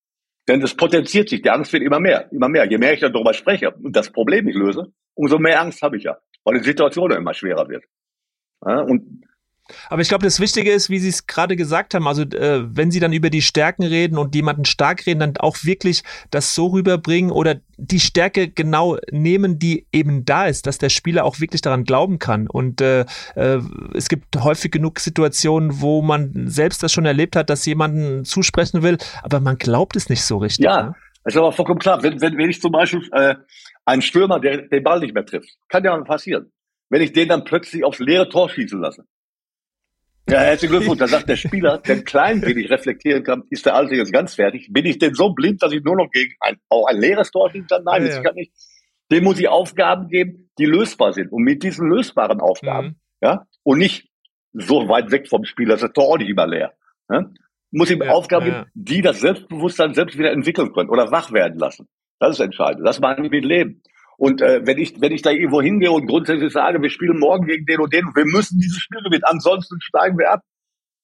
Denn das potenziert sich, die Angst wird immer mehr, immer mehr. Je mehr ich darüber spreche und das Problem nicht löse, umso mehr Angst habe ich ja, weil die Situation immer schwerer wird. Ja, und aber ich glaube, das Wichtige ist, wie Sie es gerade gesagt haben, also äh, wenn Sie dann über die Stärken reden und jemanden stark reden, dann auch wirklich das so rüberbringen oder die Stärke genau nehmen, die eben da ist, dass der Spieler auch wirklich daran glauben kann. Und äh, äh, es gibt häufig genug Situationen, wo man selbst das schon erlebt hat, dass jemanden zusprechen will, aber man glaubt es nicht so richtig. Ja. Ne? ist aber vollkommen klar. Wenn, wenn, wenn ich zum Beispiel äh, einen Stürmer, der den Ball nicht mehr trifft, kann ja mal passieren. Wenn ich den dann plötzlich aufs leere Tor schießen lasse. Ja, herzlichen Glückwunsch. Da sagt der Spieler, der klein wenig reflektieren kann, ist der Alte jetzt ganz fertig. Bin ich denn so blind, dass ich nur noch gegen ein, auch ein leeres Tor schießen kann? Nein, ja, ja. nicht. Dem muss ich Aufgaben geben, die lösbar sind. Und mit diesen lösbaren Aufgaben, mhm. ja, und nicht so weit weg vom Spieler, ist das Tor auch nicht immer leer. Ja? muss ihm ja, Aufgaben geben, die das Selbstbewusstsein selbst wieder entwickeln können oder wach werden lassen. Das ist entscheidend. Das meine ich mit Leben. Und äh, wenn ich wenn ich da irgendwo hingehe und grundsätzlich sage, wir spielen morgen gegen den und den und wir müssen dieses Spiel gewinnen, ansonsten steigen wir ab.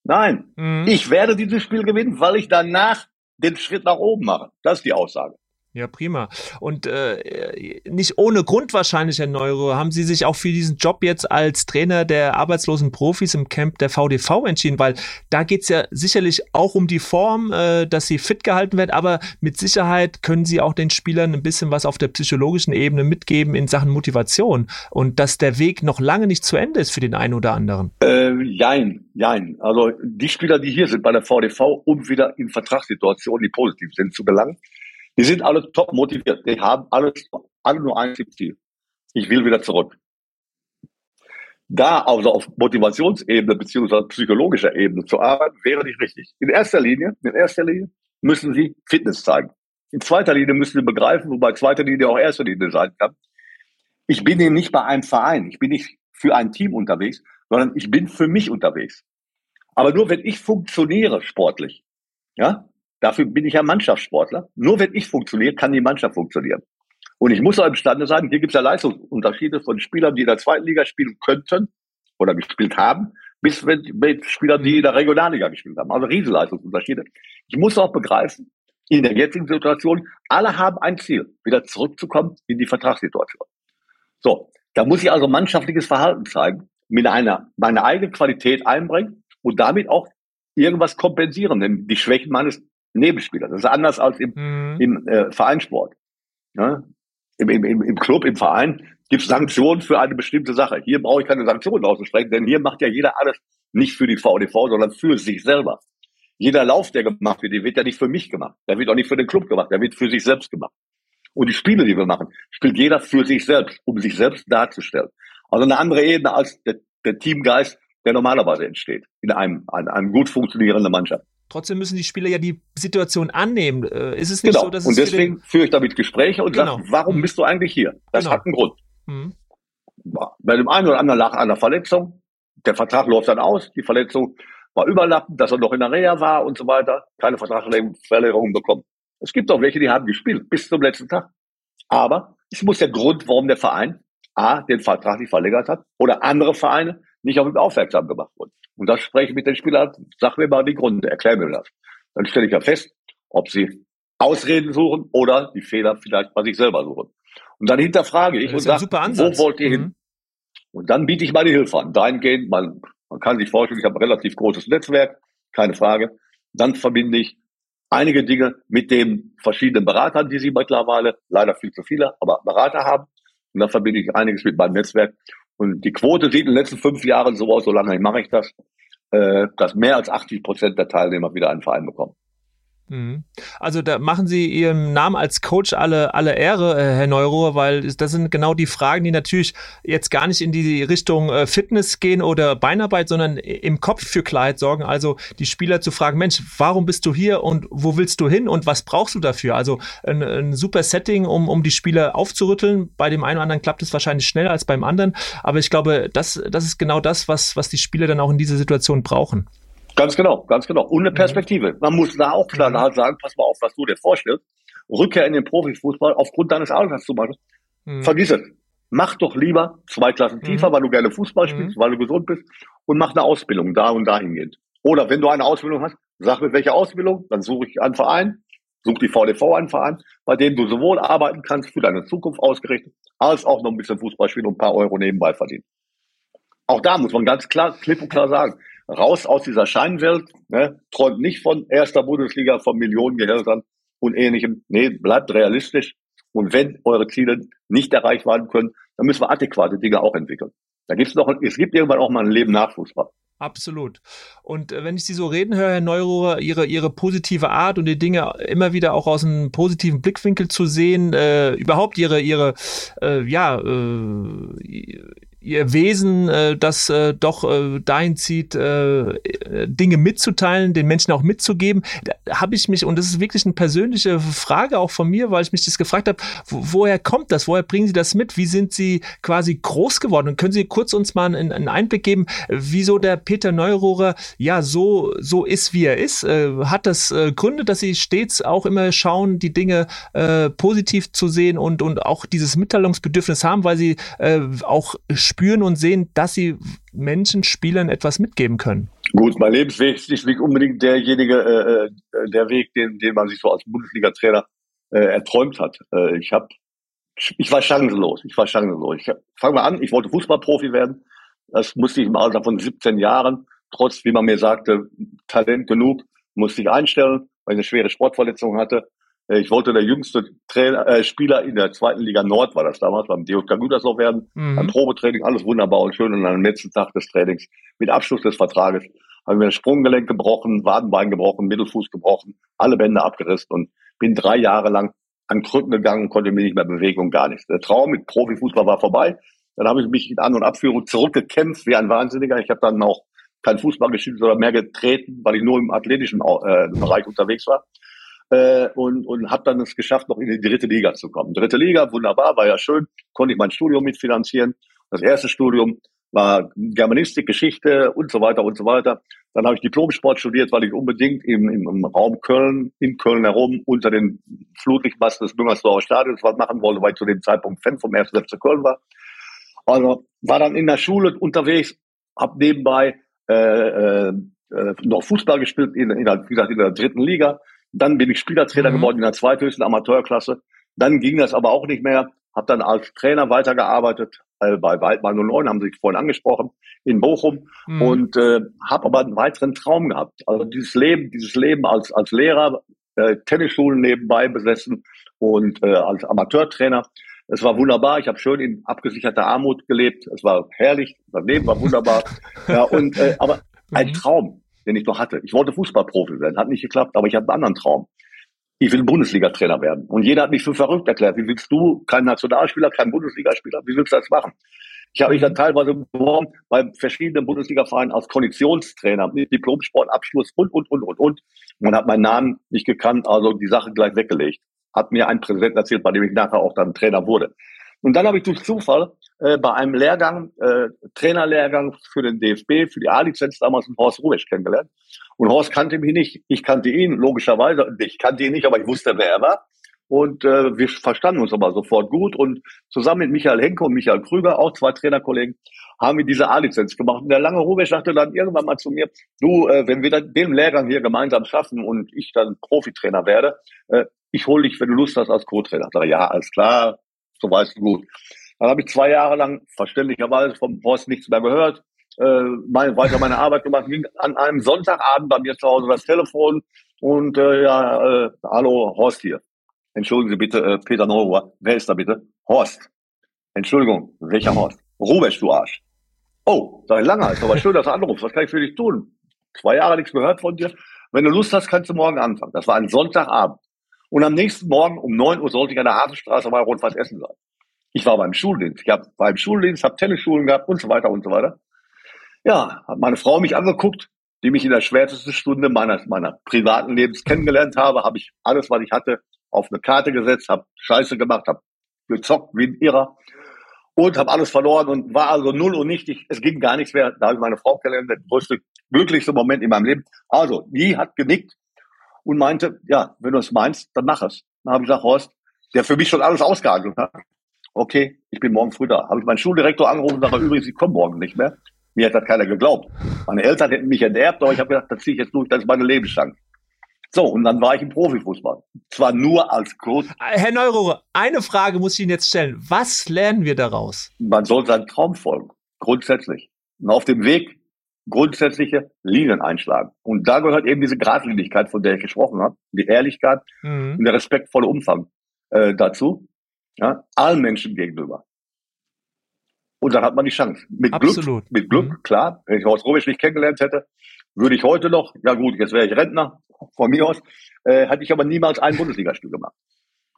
Nein, mhm. ich werde dieses Spiel gewinnen, weil ich danach den Schritt nach oben mache. Das ist die Aussage. Ja, prima. Und äh, nicht ohne Grund wahrscheinlich, Herr Neuro, haben Sie sich auch für diesen Job jetzt als Trainer der arbeitslosen Profis im Camp der VDV entschieden, weil da geht's ja sicherlich auch um die Form, äh, dass sie fit gehalten werden, aber mit Sicherheit können Sie auch den Spielern ein bisschen was auf der psychologischen Ebene mitgeben in Sachen Motivation und dass der Weg noch lange nicht zu Ende ist für den einen oder anderen. Äh, jein, jein. Also die Spieler, die hier sind bei der VDV, um wieder in Vertragssituationen, die positiv sind, zu gelangen, die sind alle top motiviert. Die haben alles, alle nur ein Ziel. Ich will wieder zurück. Da also auf Motivationsebene beziehungsweise psychologischer Ebene zu arbeiten, wäre nicht richtig. In erster Linie, in erster Linie müssen sie Fitness zeigen. In zweiter Linie müssen sie begreifen, wobei zweiter Linie auch erster Linie sein kann. Ich bin eben nicht bei einem Verein. Ich bin nicht für ein Team unterwegs, sondern ich bin für mich unterwegs. Aber nur wenn ich funktioniere sportlich, ja, Dafür bin ich ja Mannschaftssportler. Nur wenn ich funktioniere, kann die Mannschaft funktionieren. Und ich muss auch imstande sein, hier gibt es ja Leistungsunterschiede von Spielern, die in der zweiten Liga spielen könnten oder gespielt haben, bis mit Spielern, die in der Regionalliga gespielt haben. Also Riesenleistungsunterschiede. Ich muss auch begreifen, in der jetzigen Situation, alle haben ein Ziel, wieder zurückzukommen in die Vertragssituation. So, da muss ich also mannschaftliches Verhalten zeigen, mit einer, meine eigene Qualität einbringen und damit auch irgendwas kompensieren, denn die Schwächen meines Nebenspieler. Das ist anders als im, mhm. im äh, Vereinssport. Ja? Im, im, im, Im Club, im Verein gibt es Sanktionen für eine bestimmte Sache. Hier brauche ich keine Sanktionen auszusprechen, denn hier macht ja jeder alles nicht für die VDV, sondern für sich selber. Jeder Lauf, der gemacht wird, der wird ja nicht für mich gemacht. Der wird auch nicht für den Club gemacht, der wird für sich selbst gemacht. Und die Spiele, die wir machen, spielt jeder für sich selbst, um sich selbst darzustellen. Also eine andere Ebene als der, der Teamgeist, der normalerweise entsteht in einem, in einem gut funktionierenden Mannschaft. Trotzdem müssen die Spieler ja die Situation annehmen. Äh, ist es nicht genau. so, dass und es deswegen führe ich damit Gespräche und genau. sage, warum bist du eigentlich hier? Das genau. hat einen Grund. Mhm. Bei dem einen oder anderen lag an der Verletzung. Der Vertrag läuft dann aus. Die Verletzung war überlappend, dass er noch in der Reha war und so weiter. Keine Vertragsverlängerung bekommen. Es gibt auch welche, die haben gespielt bis zum letzten Tag. Aber es muss der Grund, warum der Verein A, den Vertrag nicht verlängert hat oder andere Vereine nicht auf ihn aufmerksam gemacht wurden. Und das spreche ich mit den Spielern, sag mir mal die Gründe, erklär mir das. Dann stelle ich ja fest, ob sie Ausreden suchen oder die Fehler vielleicht bei sich selber suchen. Und dann hinterfrage ich und sage, wo wollt ihr mhm. hin? Und dann biete ich meine Hilfe an. Dahingehend, man, man kann sich vorstellen, ich habe ein relativ großes Netzwerk, keine Frage. Dann verbinde ich einige Dinge mit den verschiedenen Beratern, die sie mittlerweile, leider viel zu viele, aber Berater haben. Und dann verbinde ich einiges mit meinem Netzwerk. Und die Quote sieht in den letzten fünf Jahren so aus, so lange mache ich das, äh, dass mehr als 80 Prozent der Teilnehmer wieder einen Verein bekommen. Mhm. Also da machen Sie Ihrem Namen als Coach alle, alle Ehre, äh, Herr Neurohr, weil das sind genau die Fragen, die natürlich jetzt gar nicht in die Richtung äh, Fitness gehen oder Beinarbeit, sondern im Kopf für Klarheit sorgen. Also die Spieler zu fragen, Mensch, warum bist du hier und wo willst du hin und was brauchst du dafür? Also ein, ein super Setting, um, um die Spieler aufzurütteln. Bei dem einen oder anderen klappt es wahrscheinlich schneller als beim anderen. Aber ich glaube, das, das ist genau das, was, was die Spieler dann auch in dieser Situation brauchen. Ganz genau, ganz genau. Und eine mhm. Perspektive. Man muss da auch klar mhm. sagen, pass mal auf, was du dir vorstellst. Rückkehr in den Profifußball aufgrund deines Alters zum Beispiel. Mhm. Vergiss es. Mach doch lieber zwei Klassen tiefer, mhm. weil du gerne Fußball spielst, mhm. weil du gesund bist und mach eine Ausbildung da und dahin gehend. Oder wenn du eine Ausbildung hast, sag mir welche Ausbildung, dann suche ich einen Verein, such die VDV einen Verein, bei dem du sowohl arbeiten kannst, für deine Zukunft ausgerichtet, als auch noch ein bisschen Fußball spielen und ein paar Euro nebenbei verdienen. Auch da muss man ganz klar, klipp und klar sagen, raus aus dieser Scheinwelt, ne? träumt nicht von erster Bundesliga, von Millionengehältern und ähnlichem. Nee, bleibt realistisch. Und wenn eure Ziele nicht erreicht werden können, dann müssen wir adäquate Dinge auch entwickeln. Da gibt's noch, es gibt irgendwann auch mal ein Leben nach Fußball. Absolut. Und äh, wenn ich Sie so reden höre, Herr Neurohrer, Ihre, Ihre positive Art und die Dinge immer wieder auch aus einem positiven Blickwinkel zu sehen, äh, überhaupt Ihre, Ihre, äh, ja, äh, ihr Wesen, äh, das äh, doch äh, dahin zieht, äh, Dinge mitzuteilen, den Menschen auch mitzugeben, habe ich mich, und das ist wirklich eine persönliche Frage auch von mir, weil ich mich das gefragt habe, wo, woher kommt das? Woher bringen Sie das mit? Wie sind Sie quasi groß geworden? Und können Sie kurz uns mal einen, einen Einblick geben, wieso der Peter Neurohrer ja so, so ist, wie er ist? Äh, hat das äh, Gründe, dass Sie stets auch immer schauen, die Dinge äh, positiv zu sehen und, und auch dieses Mitteilungsbedürfnis haben, weil Sie äh, auch und sehen, dass sie Menschen, Spielern etwas mitgeben können. Gut, mein Lebensweg ist nicht unbedingt derjenige, äh, äh, der Weg, den, den man sich so als Bundesliga-Trainer äh, erträumt hat. Äh, ich habe, ich war chancenlos. Ich war chancenlos. Ich fange mal an. Ich wollte Fußballprofi werden. Das musste ich im Alter von 17 Jahren, trotz, wie man mir sagte, Talent genug, musste ich einstellen, weil ich eine schwere Sportverletzung hatte. Äh, ich wollte der jüngste Trainer, äh, Spieler in der zweiten Liga Nord, war das damals, beim DJK Gütersloh werden. Mhm. Ein Probetraining, alles wunderbar und schön. Und am letzten Tag des Trainings, mit Abschluss des Vertrages, habe ich mir das Sprunggelenk gebrochen, Wadenbein gebrochen, Mittelfuß gebrochen, alle Bänder abgerissen und bin drei Jahre lang an Krücken gegangen, konnte mich nicht mehr bewegen und gar nichts. Der Traum mit Profifußball war vorbei. Dann habe ich mich in An- und Abführung zurückgekämpft wie ein Wahnsinniger. Ich habe dann auch kein Fußball gespielt, sondern mehr getreten, weil ich nur im athletischen äh, Bereich unterwegs war. Äh, und und habe dann es geschafft, noch in die dritte Liga zu kommen. Dritte Liga, wunderbar, war ja schön, konnte ich mein Studium mitfinanzieren. Das erste Studium war Germanistik, Geschichte und so weiter und so weiter. Dann habe ich Diplomsport studiert, weil ich unbedingt im, im, Raum Köln, in Köln herum, unter den Flutlichtmasten des Müngersdorfer Stadions was machen wollte, weil ich zu dem Zeitpunkt Fan vom 1. FC Köln war. Also war dann in der Schule unterwegs, habe nebenbei äh, äh, noch Fußball gespielt, in, in wie gesagt, in der dritten Liga. Dann bin ich Spielertrainer mhm. geworden in der zweithöchsten Amateurklasse. Dann ging das aber auch nicht mehr. Habe dann als Trainer weitergearbeitet äh, bei Waldmann 09, haben Sie vorhin angesprochen, in Bochum mhm. und äh, habe aber einen weiteren Traum gehabt. Also dieses Leben, dieses Leben als als Lehrer, äh, Tennisschulen nebenbei besessen und äh, als Amateurtrainer. Es war wunderbar. Ich habe schön in abgesicherter Armut gelebt. Es war herrlich. Das Leben war wunderbar. ja, und äh, aber ein mhm. Traum, den ich noch hatte. Ich wollte Fußballprofi werden, hat nicht geklappt, aber ich hatte einen anderen Traum. Ich will Bundesliga-Trainer werden. Und jeder hat mich für verrückt erklärt. Wie willst du, kein Nationalspieler, kein Bundesligaspieler, wie willst du das machen? Ich habe mich dann teilweise beworben bei verschiedenen Bundesliga-Vereinen als Konditionstrainer mit Diplom-Sportabschluss und, und, und, und, und. Und habe meinen Namen nicht gekannt, also die Sache gleich weggelegt. Hat mir ein Präsident erzählt, bei dem ich nachher auch dann Trainer wurde. Und dann habe ich durch Zufall äh, bei einem Lehrgang, äh, Trainerlehrgang für den DFB, für die A-Lizenz damals einen Horst Rubisch kennengelernt. Und Horst kannte mich nicht. Ich kannte ihn, logischerweise. Ich kannte ihn nicht, aber ich wusste, wer er war. Und äh, wir verstanden uns aber sofort gut. Und zusammen mit Michael Henke und Michael Krüger, auch zwei Trainerkollegen, haben wir diese A-Lizenz gemacht. Und der lange Rubisch sagte dann irgendwann mal zu mir, du, äh, wenn wir dann den Lehrgang hier gemeinsam schaffen und ich dann Profitrainer werde, äh, ich hole dich, wenn du Lust hast, als Co-Trainer. Ich sage, ja, alles klar, so weißt du gut. Dann habe ich zwei Jahre lang verständlicherweise vom Horst nichts mehr gehört, äh, mein, weiter meine Arbeit gemacht, ging an einem Sonntagabend bei mir zu Hause das Telefon und äh, ja, äh, hallo Horst hier. Entschuldigen Sie bitte, äh, Peter Neuruhr. Wer ist da bitte? Horst. Entschuldigung, welcher Horst? Rubesch, du Arsch. Oh, sag ich lange, ist aber schön, dass du anrufst. Was kann ich für dich tun? Zwei Jahre nichts gehört von dir. Wenn du Lust hast, kannst du morgen anfangen. Das war ein Sonntagabend. Und am nächsten Morgen um neun Uhr sollte ich an der Hafenstraße bei Rotfass essen sein. Ich war beim Schuldienst. Ich habe beim Schuldienst, habe Tennisschulen gehabt und so weiter und so weiter. Ja, hat meine Frau mich angeguckt, die mich in der schwärzesten Stunde meiner, meiner privaten Lebens kennengelernt habe, habe ich alles, was ich hatte, auf eine Karte gesetzt, habe Scheiße gemacht, habe gezockt wie ein Irrer und habe alles verloren und war also null und nichtig. Es ging gar nichts mehr. Da habe ich meine Frau kennengelernt, der größte, glücklichste Moment in meinem Leben. Also, die hat genickt und meinte, ja, wenn du es meinst, dann mach es. Dann habe ich gesagt, Horst, der für mich schon alles ausgehandelt hat. Okay, ich bin morgen früh da. Habe ich meinen Schuldirektor angerufen und sage, übrigens, ich komme morgen nicht mehr. Mir hat das keiner geglaubt. Meine Eltern hätten mich enterbt, aber ich habe gedacht, das ziehe ich jetzt durch, das ist meine Lebenschance. So, und dann war ich im Profifußball. Zwar nur als Coach. Herr Neurohre, eine Frage muss ich Ihnen jetzt stellen. Was lernen wir daraus? Man soll seinem Traum folgen. Grundsätzlich. Und auf dem Weg grundsätzliche Linien einschlagen. Und da gehört eben diese Gradlinigkeit, von der ich gesprochen habe, die Ehrlichkeit mhm. und der respektvolle Umfang äh, dazu, ja, allen Menschen gegenüber. Und dann hat man die Chance. Mit Absolut. Glück, mit Glück, mhm. klar, wenn ich Horst Robisch nicht kennengelernt hätte, würde ich heute noch, ja gut, jetzt wäre ich Rentner, von mir aus, äh, hätte ich aber niemals ein Bundesligaspiel gemacht.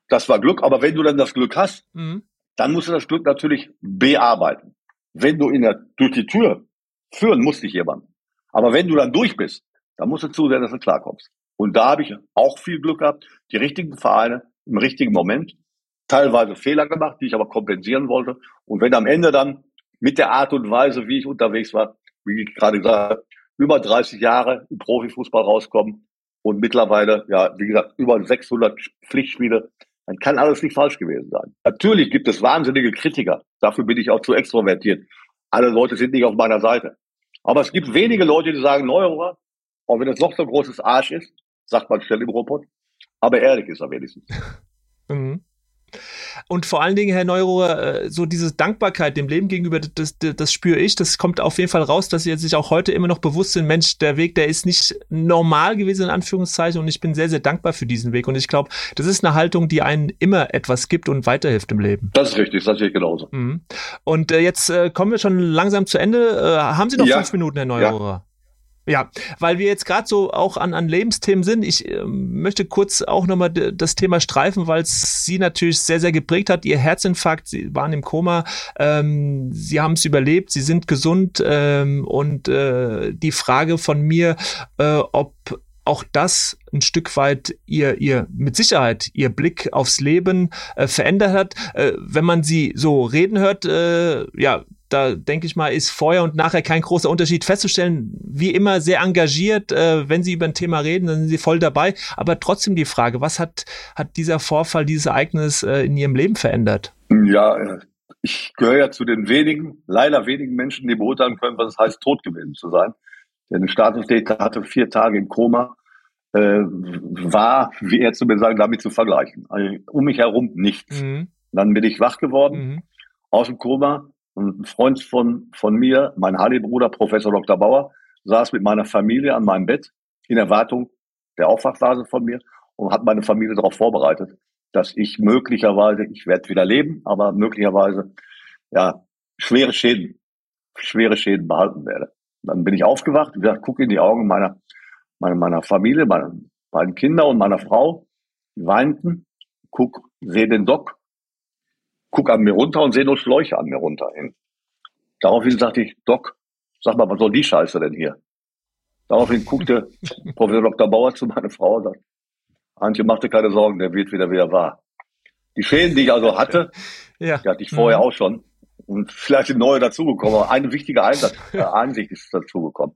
Das war Glück, aber wenn du dann das Glück hast, mhm. dann musst du das Glück natürlich bearbeiten. Wenn du in der, durch die Tür Führen muss dich jemand. Aber wenn du dann durch bist, dann musst du zusehen, dass du klarkommst. Und da habe ich auch viel Glück gehabt, die richtigen Vereine im richtigen Moment, teilweise Fehler gemacht, die ich aber kompensieren wollte. Und wenn am Ende dann mit der Art und Weise, wie ich unterwegs war, wie ich gerade gesagt habe, über 30 Jahre im Profifußball rauskommen und mittlerweile, ja, wie gesagt, über 600 Pflichtspiele, dann kann alles nicht falsch gewesen sein. Natürlich gibt es wahnsinnige Kritiker. Dafür bin ich auch zu extrovertiert alle Leute sind nicht auf meiner Seite. Aber es gibt wenige Leute, die sagen, Neuerer, auch wenn es noch so ein großes Arsch ist, sagt man schnell im Robot, aber ehrlich ist er wenigstens. Mhm. Und vor allen Dingen, Herr Neurohr, äh, so diese Dankbarkeit dem Leben gegenüber, das, das, das spüre ich. Das kommt auf jeden Fall raus, dass Sie sich auch heute immer noch bewusst sind, Mensch, der Weg, der ist nicht normal gewesen, in Anführungszeichen. Und ich bin sehr, sehr dankbar für diesen Weg. Und ich glaube, das ist eine Haltung, die einen immer etwas gibt und weiterhilft im Leben. Das ist richtig, das sehe ich genauso. Mhm. Und äh, jetzt äh, kommen wir schon langsam zu Ende. Äh, haben Sie noch ja. fünf Minuten, Herr Neurohrer? Ja. Ja, weil wir jetzt gerade so auch an, an Lebensthemen sind. Ich äh, möchte kurz auch nochmal das Thema streifen, weil es Sie natürlich sehr, sehr geprägt hat. Ihr Herzinfarkt, Sie waren im Koma, ähm, Sie haben es überlebt, Sie sind gesund ähm, und äh, die Frage von mir, äh, ob auch das ein Stück weit ihr, ihr mit Sicherheit ihr Blick aufs Leben äh, verändert hat. Äh, wenn man sie so reden hört, äh, ja, da denke ich mal, ist vorher und nachher kein großer Unterschied festzustellen. Wie immer sehr engagiert, äh, wenn Sie über ein Thema reden, dann sind Sie voll dabei. Aber trotzdem die Frage, was hat, hat dieser Vorfall, dieses Ereignis äh, in Ihrem Leben verändert? Ja, ich gehöre ja zu den wenigen, leider wenigen Menschen, die beurteilen können, was es heißt, tot gewesen zu sein. Denn ein Statustäter hatte vier Tage im Koma, äh, war, wie er zu mir sagen, damit zu vergleichen. Also um mich herum nichts. Mhm. Dann bin ich wach geworden, mhm. aus dem Koma, und ein Freund von, von mir, mein Harley-Bruder, Professor Dr. Bauer, saß mit meiner Familie an meinem Bett in Erwartung der Aufwachphase von mir und hat meine Familie darauf vorbereitet, dass ich möglicherweise, ich werde wieder leben, aber möglicherweise ja schwere Schäden, schwere Schäden behalten werde. Dann bin ich aufgewacht, wie gesagt, gucke in die Augen meiner, meiner, meiner Familie, meiner beiden Kinder und meiner Frau, die weinten, guck, sehe den Doc, guck an mir runter und sehe nur Schläuche an mir runter hin. Daraufhin sagte ich, Doc, sag mal, was soll die Scheiße denn hier? Daraufhin guckte Professor Dr. Bauer zu meiner Frau und sagt, Antje, mach dir keine Sorgen, der wird wieder wieder wahr. Die Schäden, die ich also hatte, ja. die hatte ich vorher mhm. auch schon. Und vielleicht sind neue dazugekommen. Aber eine wichtige Einsatz, äh, Einsicht ist dazugekommen.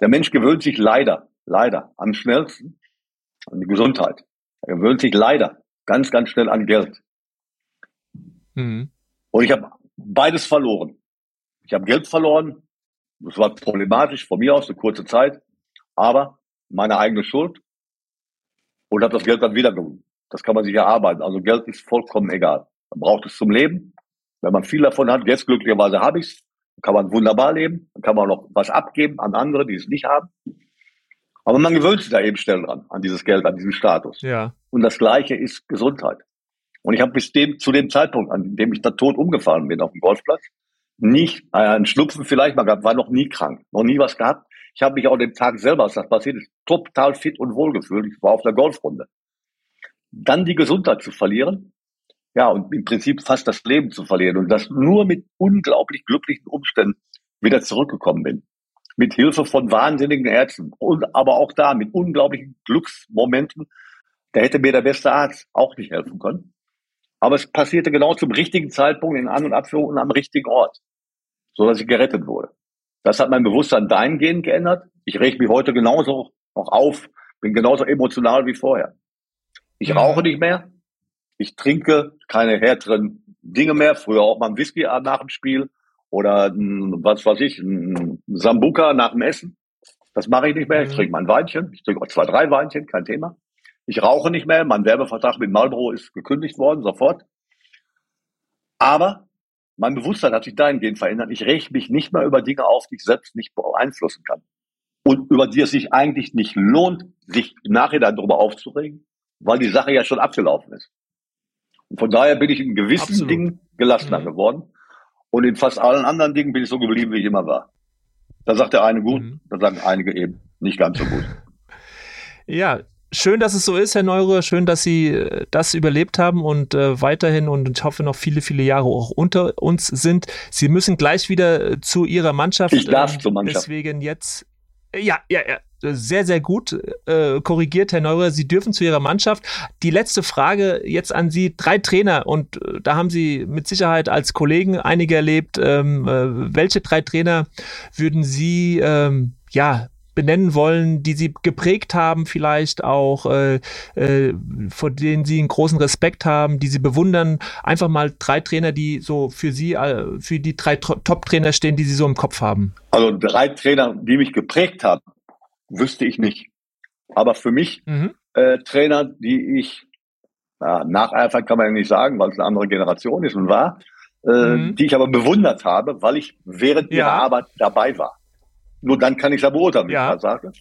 Der Mensch gewöhnt sich leider, leider am schnellsten an die Gesundheit. Er gewöhnt sich leider ganz, ganz schnell an Geld. Mhm. Und ich habe beides verloren. Ich habe Geld verloren. Das war problematisch von mir aus, eine kurze Zeit. Aber meine eigene Schuld. Und habe das Geld dann wieder gewonnen. Das kann man sich erarbeiten. Also Geld ist vollkommen egal. Man braucht es zum Leben. Wenn man viel davon hat, jetzt glücklicherweise habe ich es, kann man wunderbar leben. Dann kann man noch was abgeben an andere, die es nicht haben. Aber man gewöhnt sich da eben schnell dran, an dieses Geld, an diesen Status. Ja. Und das Gleiche ist Gesundheit. Und ich habe bis dem, zu dem Zeitpunkt, an dem ich da tot umgefahren bin auf dem Golfplatz, nicht, äh, einen Schnupfen vielleicht mal gehabt, war noch nie krank, noch nie was gehabt. Ich habe mich auch den Tag selber, als das passiert ist, total fit und wohlgefühlt. Ich war auf der Golfrunde. Dann die Gesundheit zu verlieren, ja, und im Prinzip fast das Leben zu verlieren und das nur mit unglaublich glücklichen Umständen wieder zurückgekommen bin. Mit Hilfe von wahnsinnigen Ärzten und aber auch da mit unglaublichen Glücksmomenten. Da hätte mir der beste Arzt auch nicht helfen können. Aber es passierte genau zum richtigen Zeitpunkt in An- und Abführung und am richtigen Ort, so dass ich gerettet wurde. Das hat mein Bewusstsein dahingehend geändert. Ich reg mich heute genauso noch auf, bin genauso emotional wie vorher. Ich mhm. rauche nicht mehr. Ich trinke keine härteren Dinge mehr. Früher auch mal ein Whisky nach dem Spiel oder was weiß ich, ein Sambuka nach dem Essen. Das mache ich nicht mehr. Ich mhm. trinke mal ein Weinchen. Ich trinke auch zwei, drei Weinchen, kein Thema. Ich rauche nicht mehr. Mein Werbevertrag mit Marlboro ist gekündigt worden, sofort. Aber mein Bewusstsein hat sich dahingehend verändert. Ich räche mich nicht mehr über Dinge auf, die ich selbst nicht beeinflussen kann. Und über die es sich eigentlich nicht lohnt, sich im Nachhinein darüber aufzuregen, weil die Sache ja schon abgelaufen ist. Und von daher bin ich in gewissen Absolut. Dingen gelassener mhm. geworden. Und in fast allen anderen Dingen bin ich so geblieben, wie ich immer war. Da sagt der eine gut, mhm. da sagen einige eben nicht ganz so gut. Ja, schön, dass es so ist, Herr Neure. Schön, dass Sie äh, das überlebt haben und äh, weiterhin und ich hoffe noch viele, viele Jahre auch unter uns sind. Sie müssen gleich wieder äh, zu Ihrer Mannschaft. Ich darf ähm, zur Mannschaft. Deswegen jetzt. Äh, ja, ja, ja. Sehr, sehr gut äh, korrigiert, Herr Neurer. Sie dürfen zu Ihrer Mannschaft. Die letzte Frage jetzt an Sie. Drei Trainer und äh, da haben Sie mit Sicherheit als Kollegen einige erlebt. Ähm, äh, welche drei Trainer würden Sie ähm, ja benennen wollen, die sie geprägt haben, vielleicht auch, äh, äh, vor denen sie einen großen Respekt haben, die sie bewundern. Einfach mal drei Trainer, die so für sie, äh, für die drei Top-Trainer stehen, die sie so im Kopf haben. Also drei Trainer, die mich geprägt haben, wüsste ich nicht. Aber für mich mhm. äh, Trainer, die ich ja, nacheifern kann man ja nicht sagen, weil es eine andere Generation ist und war, äh, mhm. die ich aber bewundert habe, weil ich während ja. ihrer Arbeit dabei war. Nur dann kann ich es ja beurteilen, wie ja. ich sage.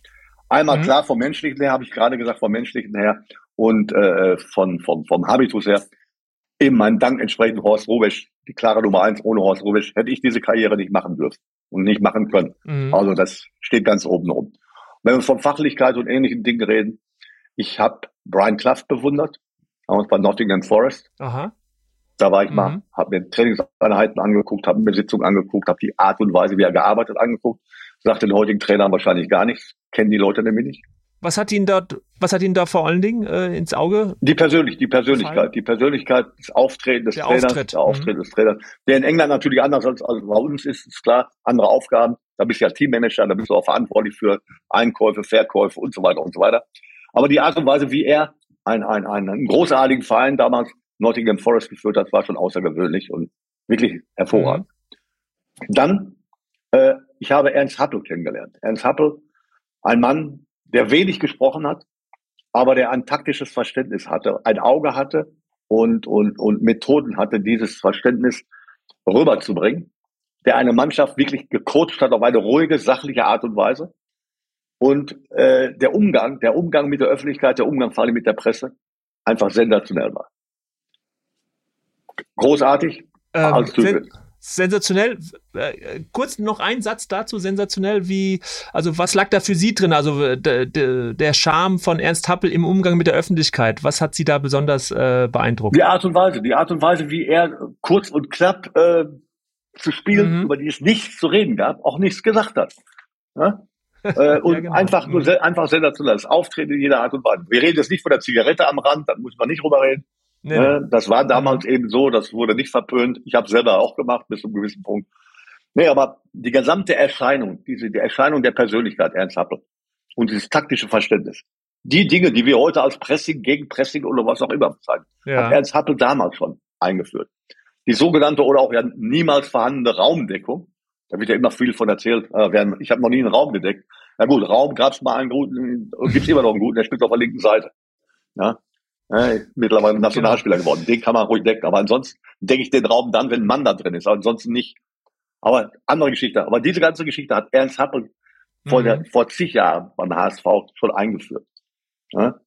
Einmal mhm. klar vom menschlichen her, habe ich gerade gesagt, vom menschlichen her und äh, von, vom, vom Habitus her. Eben mein Dank entsprechend Horst Rubisch, die klare Nummer eins. Ohne Horst Rubisch hätte ich diese Karriere nicht machen dürfen und nicht machen können. Mhm. Also das steht ganz oben rum. Wenn wir von Fachlichkeit und ähnlichen Dingen reden, ich habe Brian Clough bewundert, damals bei Nottingham Forest. Aha. Da war ich mhm. mal, habe mir Trainingseinheiten angeguckt, habe mir Sitzungen angeguckt, habe die Art und Weise, wie er gearbeitet, angeguckt. Sagt den heutigen Trainern wahrscheinlich gar nichts, kennen die Leute nämlich nicht. Was hat ihn dort, was hat ihn da vor allen Dingen äh, ins Auge? Die Persönlich, die Persönlichkeit, gefallen? die Persönlichkeit, das Auftreten des der Trainers, Auftritt. der Auftritt mhm. des Trainers, der in England natürlich anders als, als bei uns ist, ist klar, andere Aufgaben. Da bist du ja Teammanager, da bist du auch verantwortlich für Einkäufe, Verkäufe und so weiter und so weiter. Aber die Art und Weise, wie er ein, ein, ein, einen großartigen Verein damals Nottingham Forest geführt hat, war schon außergewöhnlich und wirklich hervorragend. Mhm. Dann, äh, ich habe Ernst Happel kennengelernt. Ernst Happel, ein Mann, der wenig gesprochen hat, aber der ein taktisches Verständnis hatte, ein Auge hatte und, und, und Methoden hatte, dieses Verständnis rüberzubringen, der eine Mannschaft wirklich gecoacht hat auf eine ruhige, sachliche Art und Weise. Und äh, der Umgang, der Umgang mit der Öffentlichkeit, der Umgang vor allem mit der Presse, einfach sensationell war. Großartig. Ähm, als Typ sensationell. Äh, kurz noch ein Satz dazu, sensationell, wie, also was lag da für Sie drin? Also der Charme von Ernst Happel im Umgang mit der Öffentlichkeit, was hat Sie da besonders äh, beeindruckt? Die Art und Weise, die Art und Weise, wie er kurz und knapp äh, zu spielen, mhm. über die es nichts zu reden gab, auch nichts gesagt hat. Ja? äh, und ja, genau. einfach nur mhm. einfach sensationell. Das Auftreten in jeder Art und Weise. Wir reden jetzt nicht von der Zigarette am Rand, da muss man nicht drüber reden. Nee, nee. Das war damals eben so, das wurde nicht verpönt. Ich habe selber auch gemacht bis zu einem gewissen Punkt. Nee, aber die gesamte Erscheinung, diese die Erscheinung der Persönlichkeit Ernst Happel und dieses taktische Verständnis, die Dinge, die wir heute als Pressing, Gegenpressing oder was auch immer bezeichnen, ja. hat Ernst Happel damals schon eingeführt. Die sogenannte oder auch ja niemals vorhandene Raumdeckung, da wird ja immer viel von erzählt. Äh, ich habe noch nie einen Raum gedeckt. Na gut, Raum gab es mal einen guten, gibt's immer noch einen guten, der spielt auf der linken Seite. Ja, ja, mittlerweile Nationalspieler genau. geworden. Den kann man ruhig decken. Aber ansonsten decke ich den Raum dann, wenn ein Mann da drin ist. Aber ansonsten nicht. Aber andere Geschichte. Aber diese ganze Geschichte hat Ernst Happel mhm. vor, der, vor zig Jahren beim HSV schon eingeführt. Ja?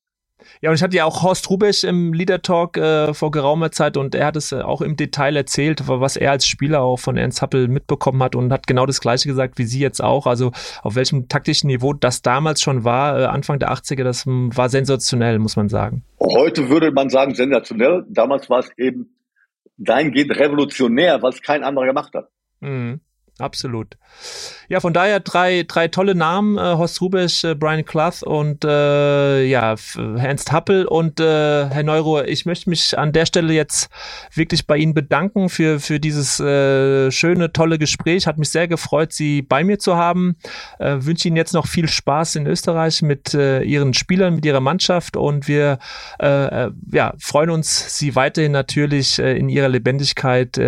Ja, und ich hatte ja auch Horst Rubesch im Leader Talk äh, vor geraumer Zeit und er hat es äh, auch im Detail erzählt, was er als Spieler auch von Ernst Happel mitbekommen hat und hat genau das Gleiche gesagt wie Sie jetzt auch. Also auf welchem taktischen Niveau das damals schon war, äh, Anfang der 80er, das hm, war sensationell, muss man sagen. Heute würde man sagen sensationell. Damals war es eben dahingehend revolutionär, was kein anderer gemacht hat. Mhm. Absolut. Ja, von daher drei, drei tolle Namen, äh, Horst Rubisch, äh, Brian Clough und äh, ja, Ernst Happel und äh, Herr Neuruhr, ich möchte mich an der Stelle jetzt wirklich bei Ihnen bedanken für, für dieses äh, schöne, tolle Gespräch. Hat mich sehr gefreut, Sie bei mir zu haben. Äh, wünsche Ihnen jetzt noch viel Spaß in Österreich mit Ihren Spielern, mit Ihrer Mannschaft und wir ja, freuen uns, Sie weiterhin natürlich in Ihrer Lebendigkeit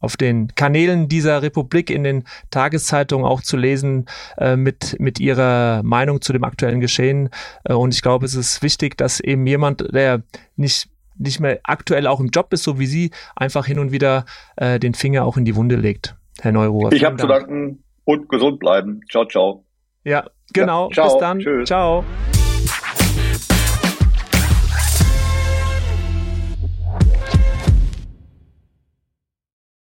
auf den Kanälen dieser Republik in in den Tageszeitungen auch zu lesen äh, mit, mit ihrer Meinung zu dem aktuellen Geschehen. Äh, und ich glaube, es ist wichtig, dass eben jemand, der nicht nicht mehr aktuell auch im Job ist, so wie Sie, einfach hin und wieder äh, den Finger auch in die Wunde legt. Herr Neuruhr. Ich habe zu danken und gesund bleiben. Ciao, ciao. Ja, genau. Ja, ciao. Bis dann. Tschüss. Ciao.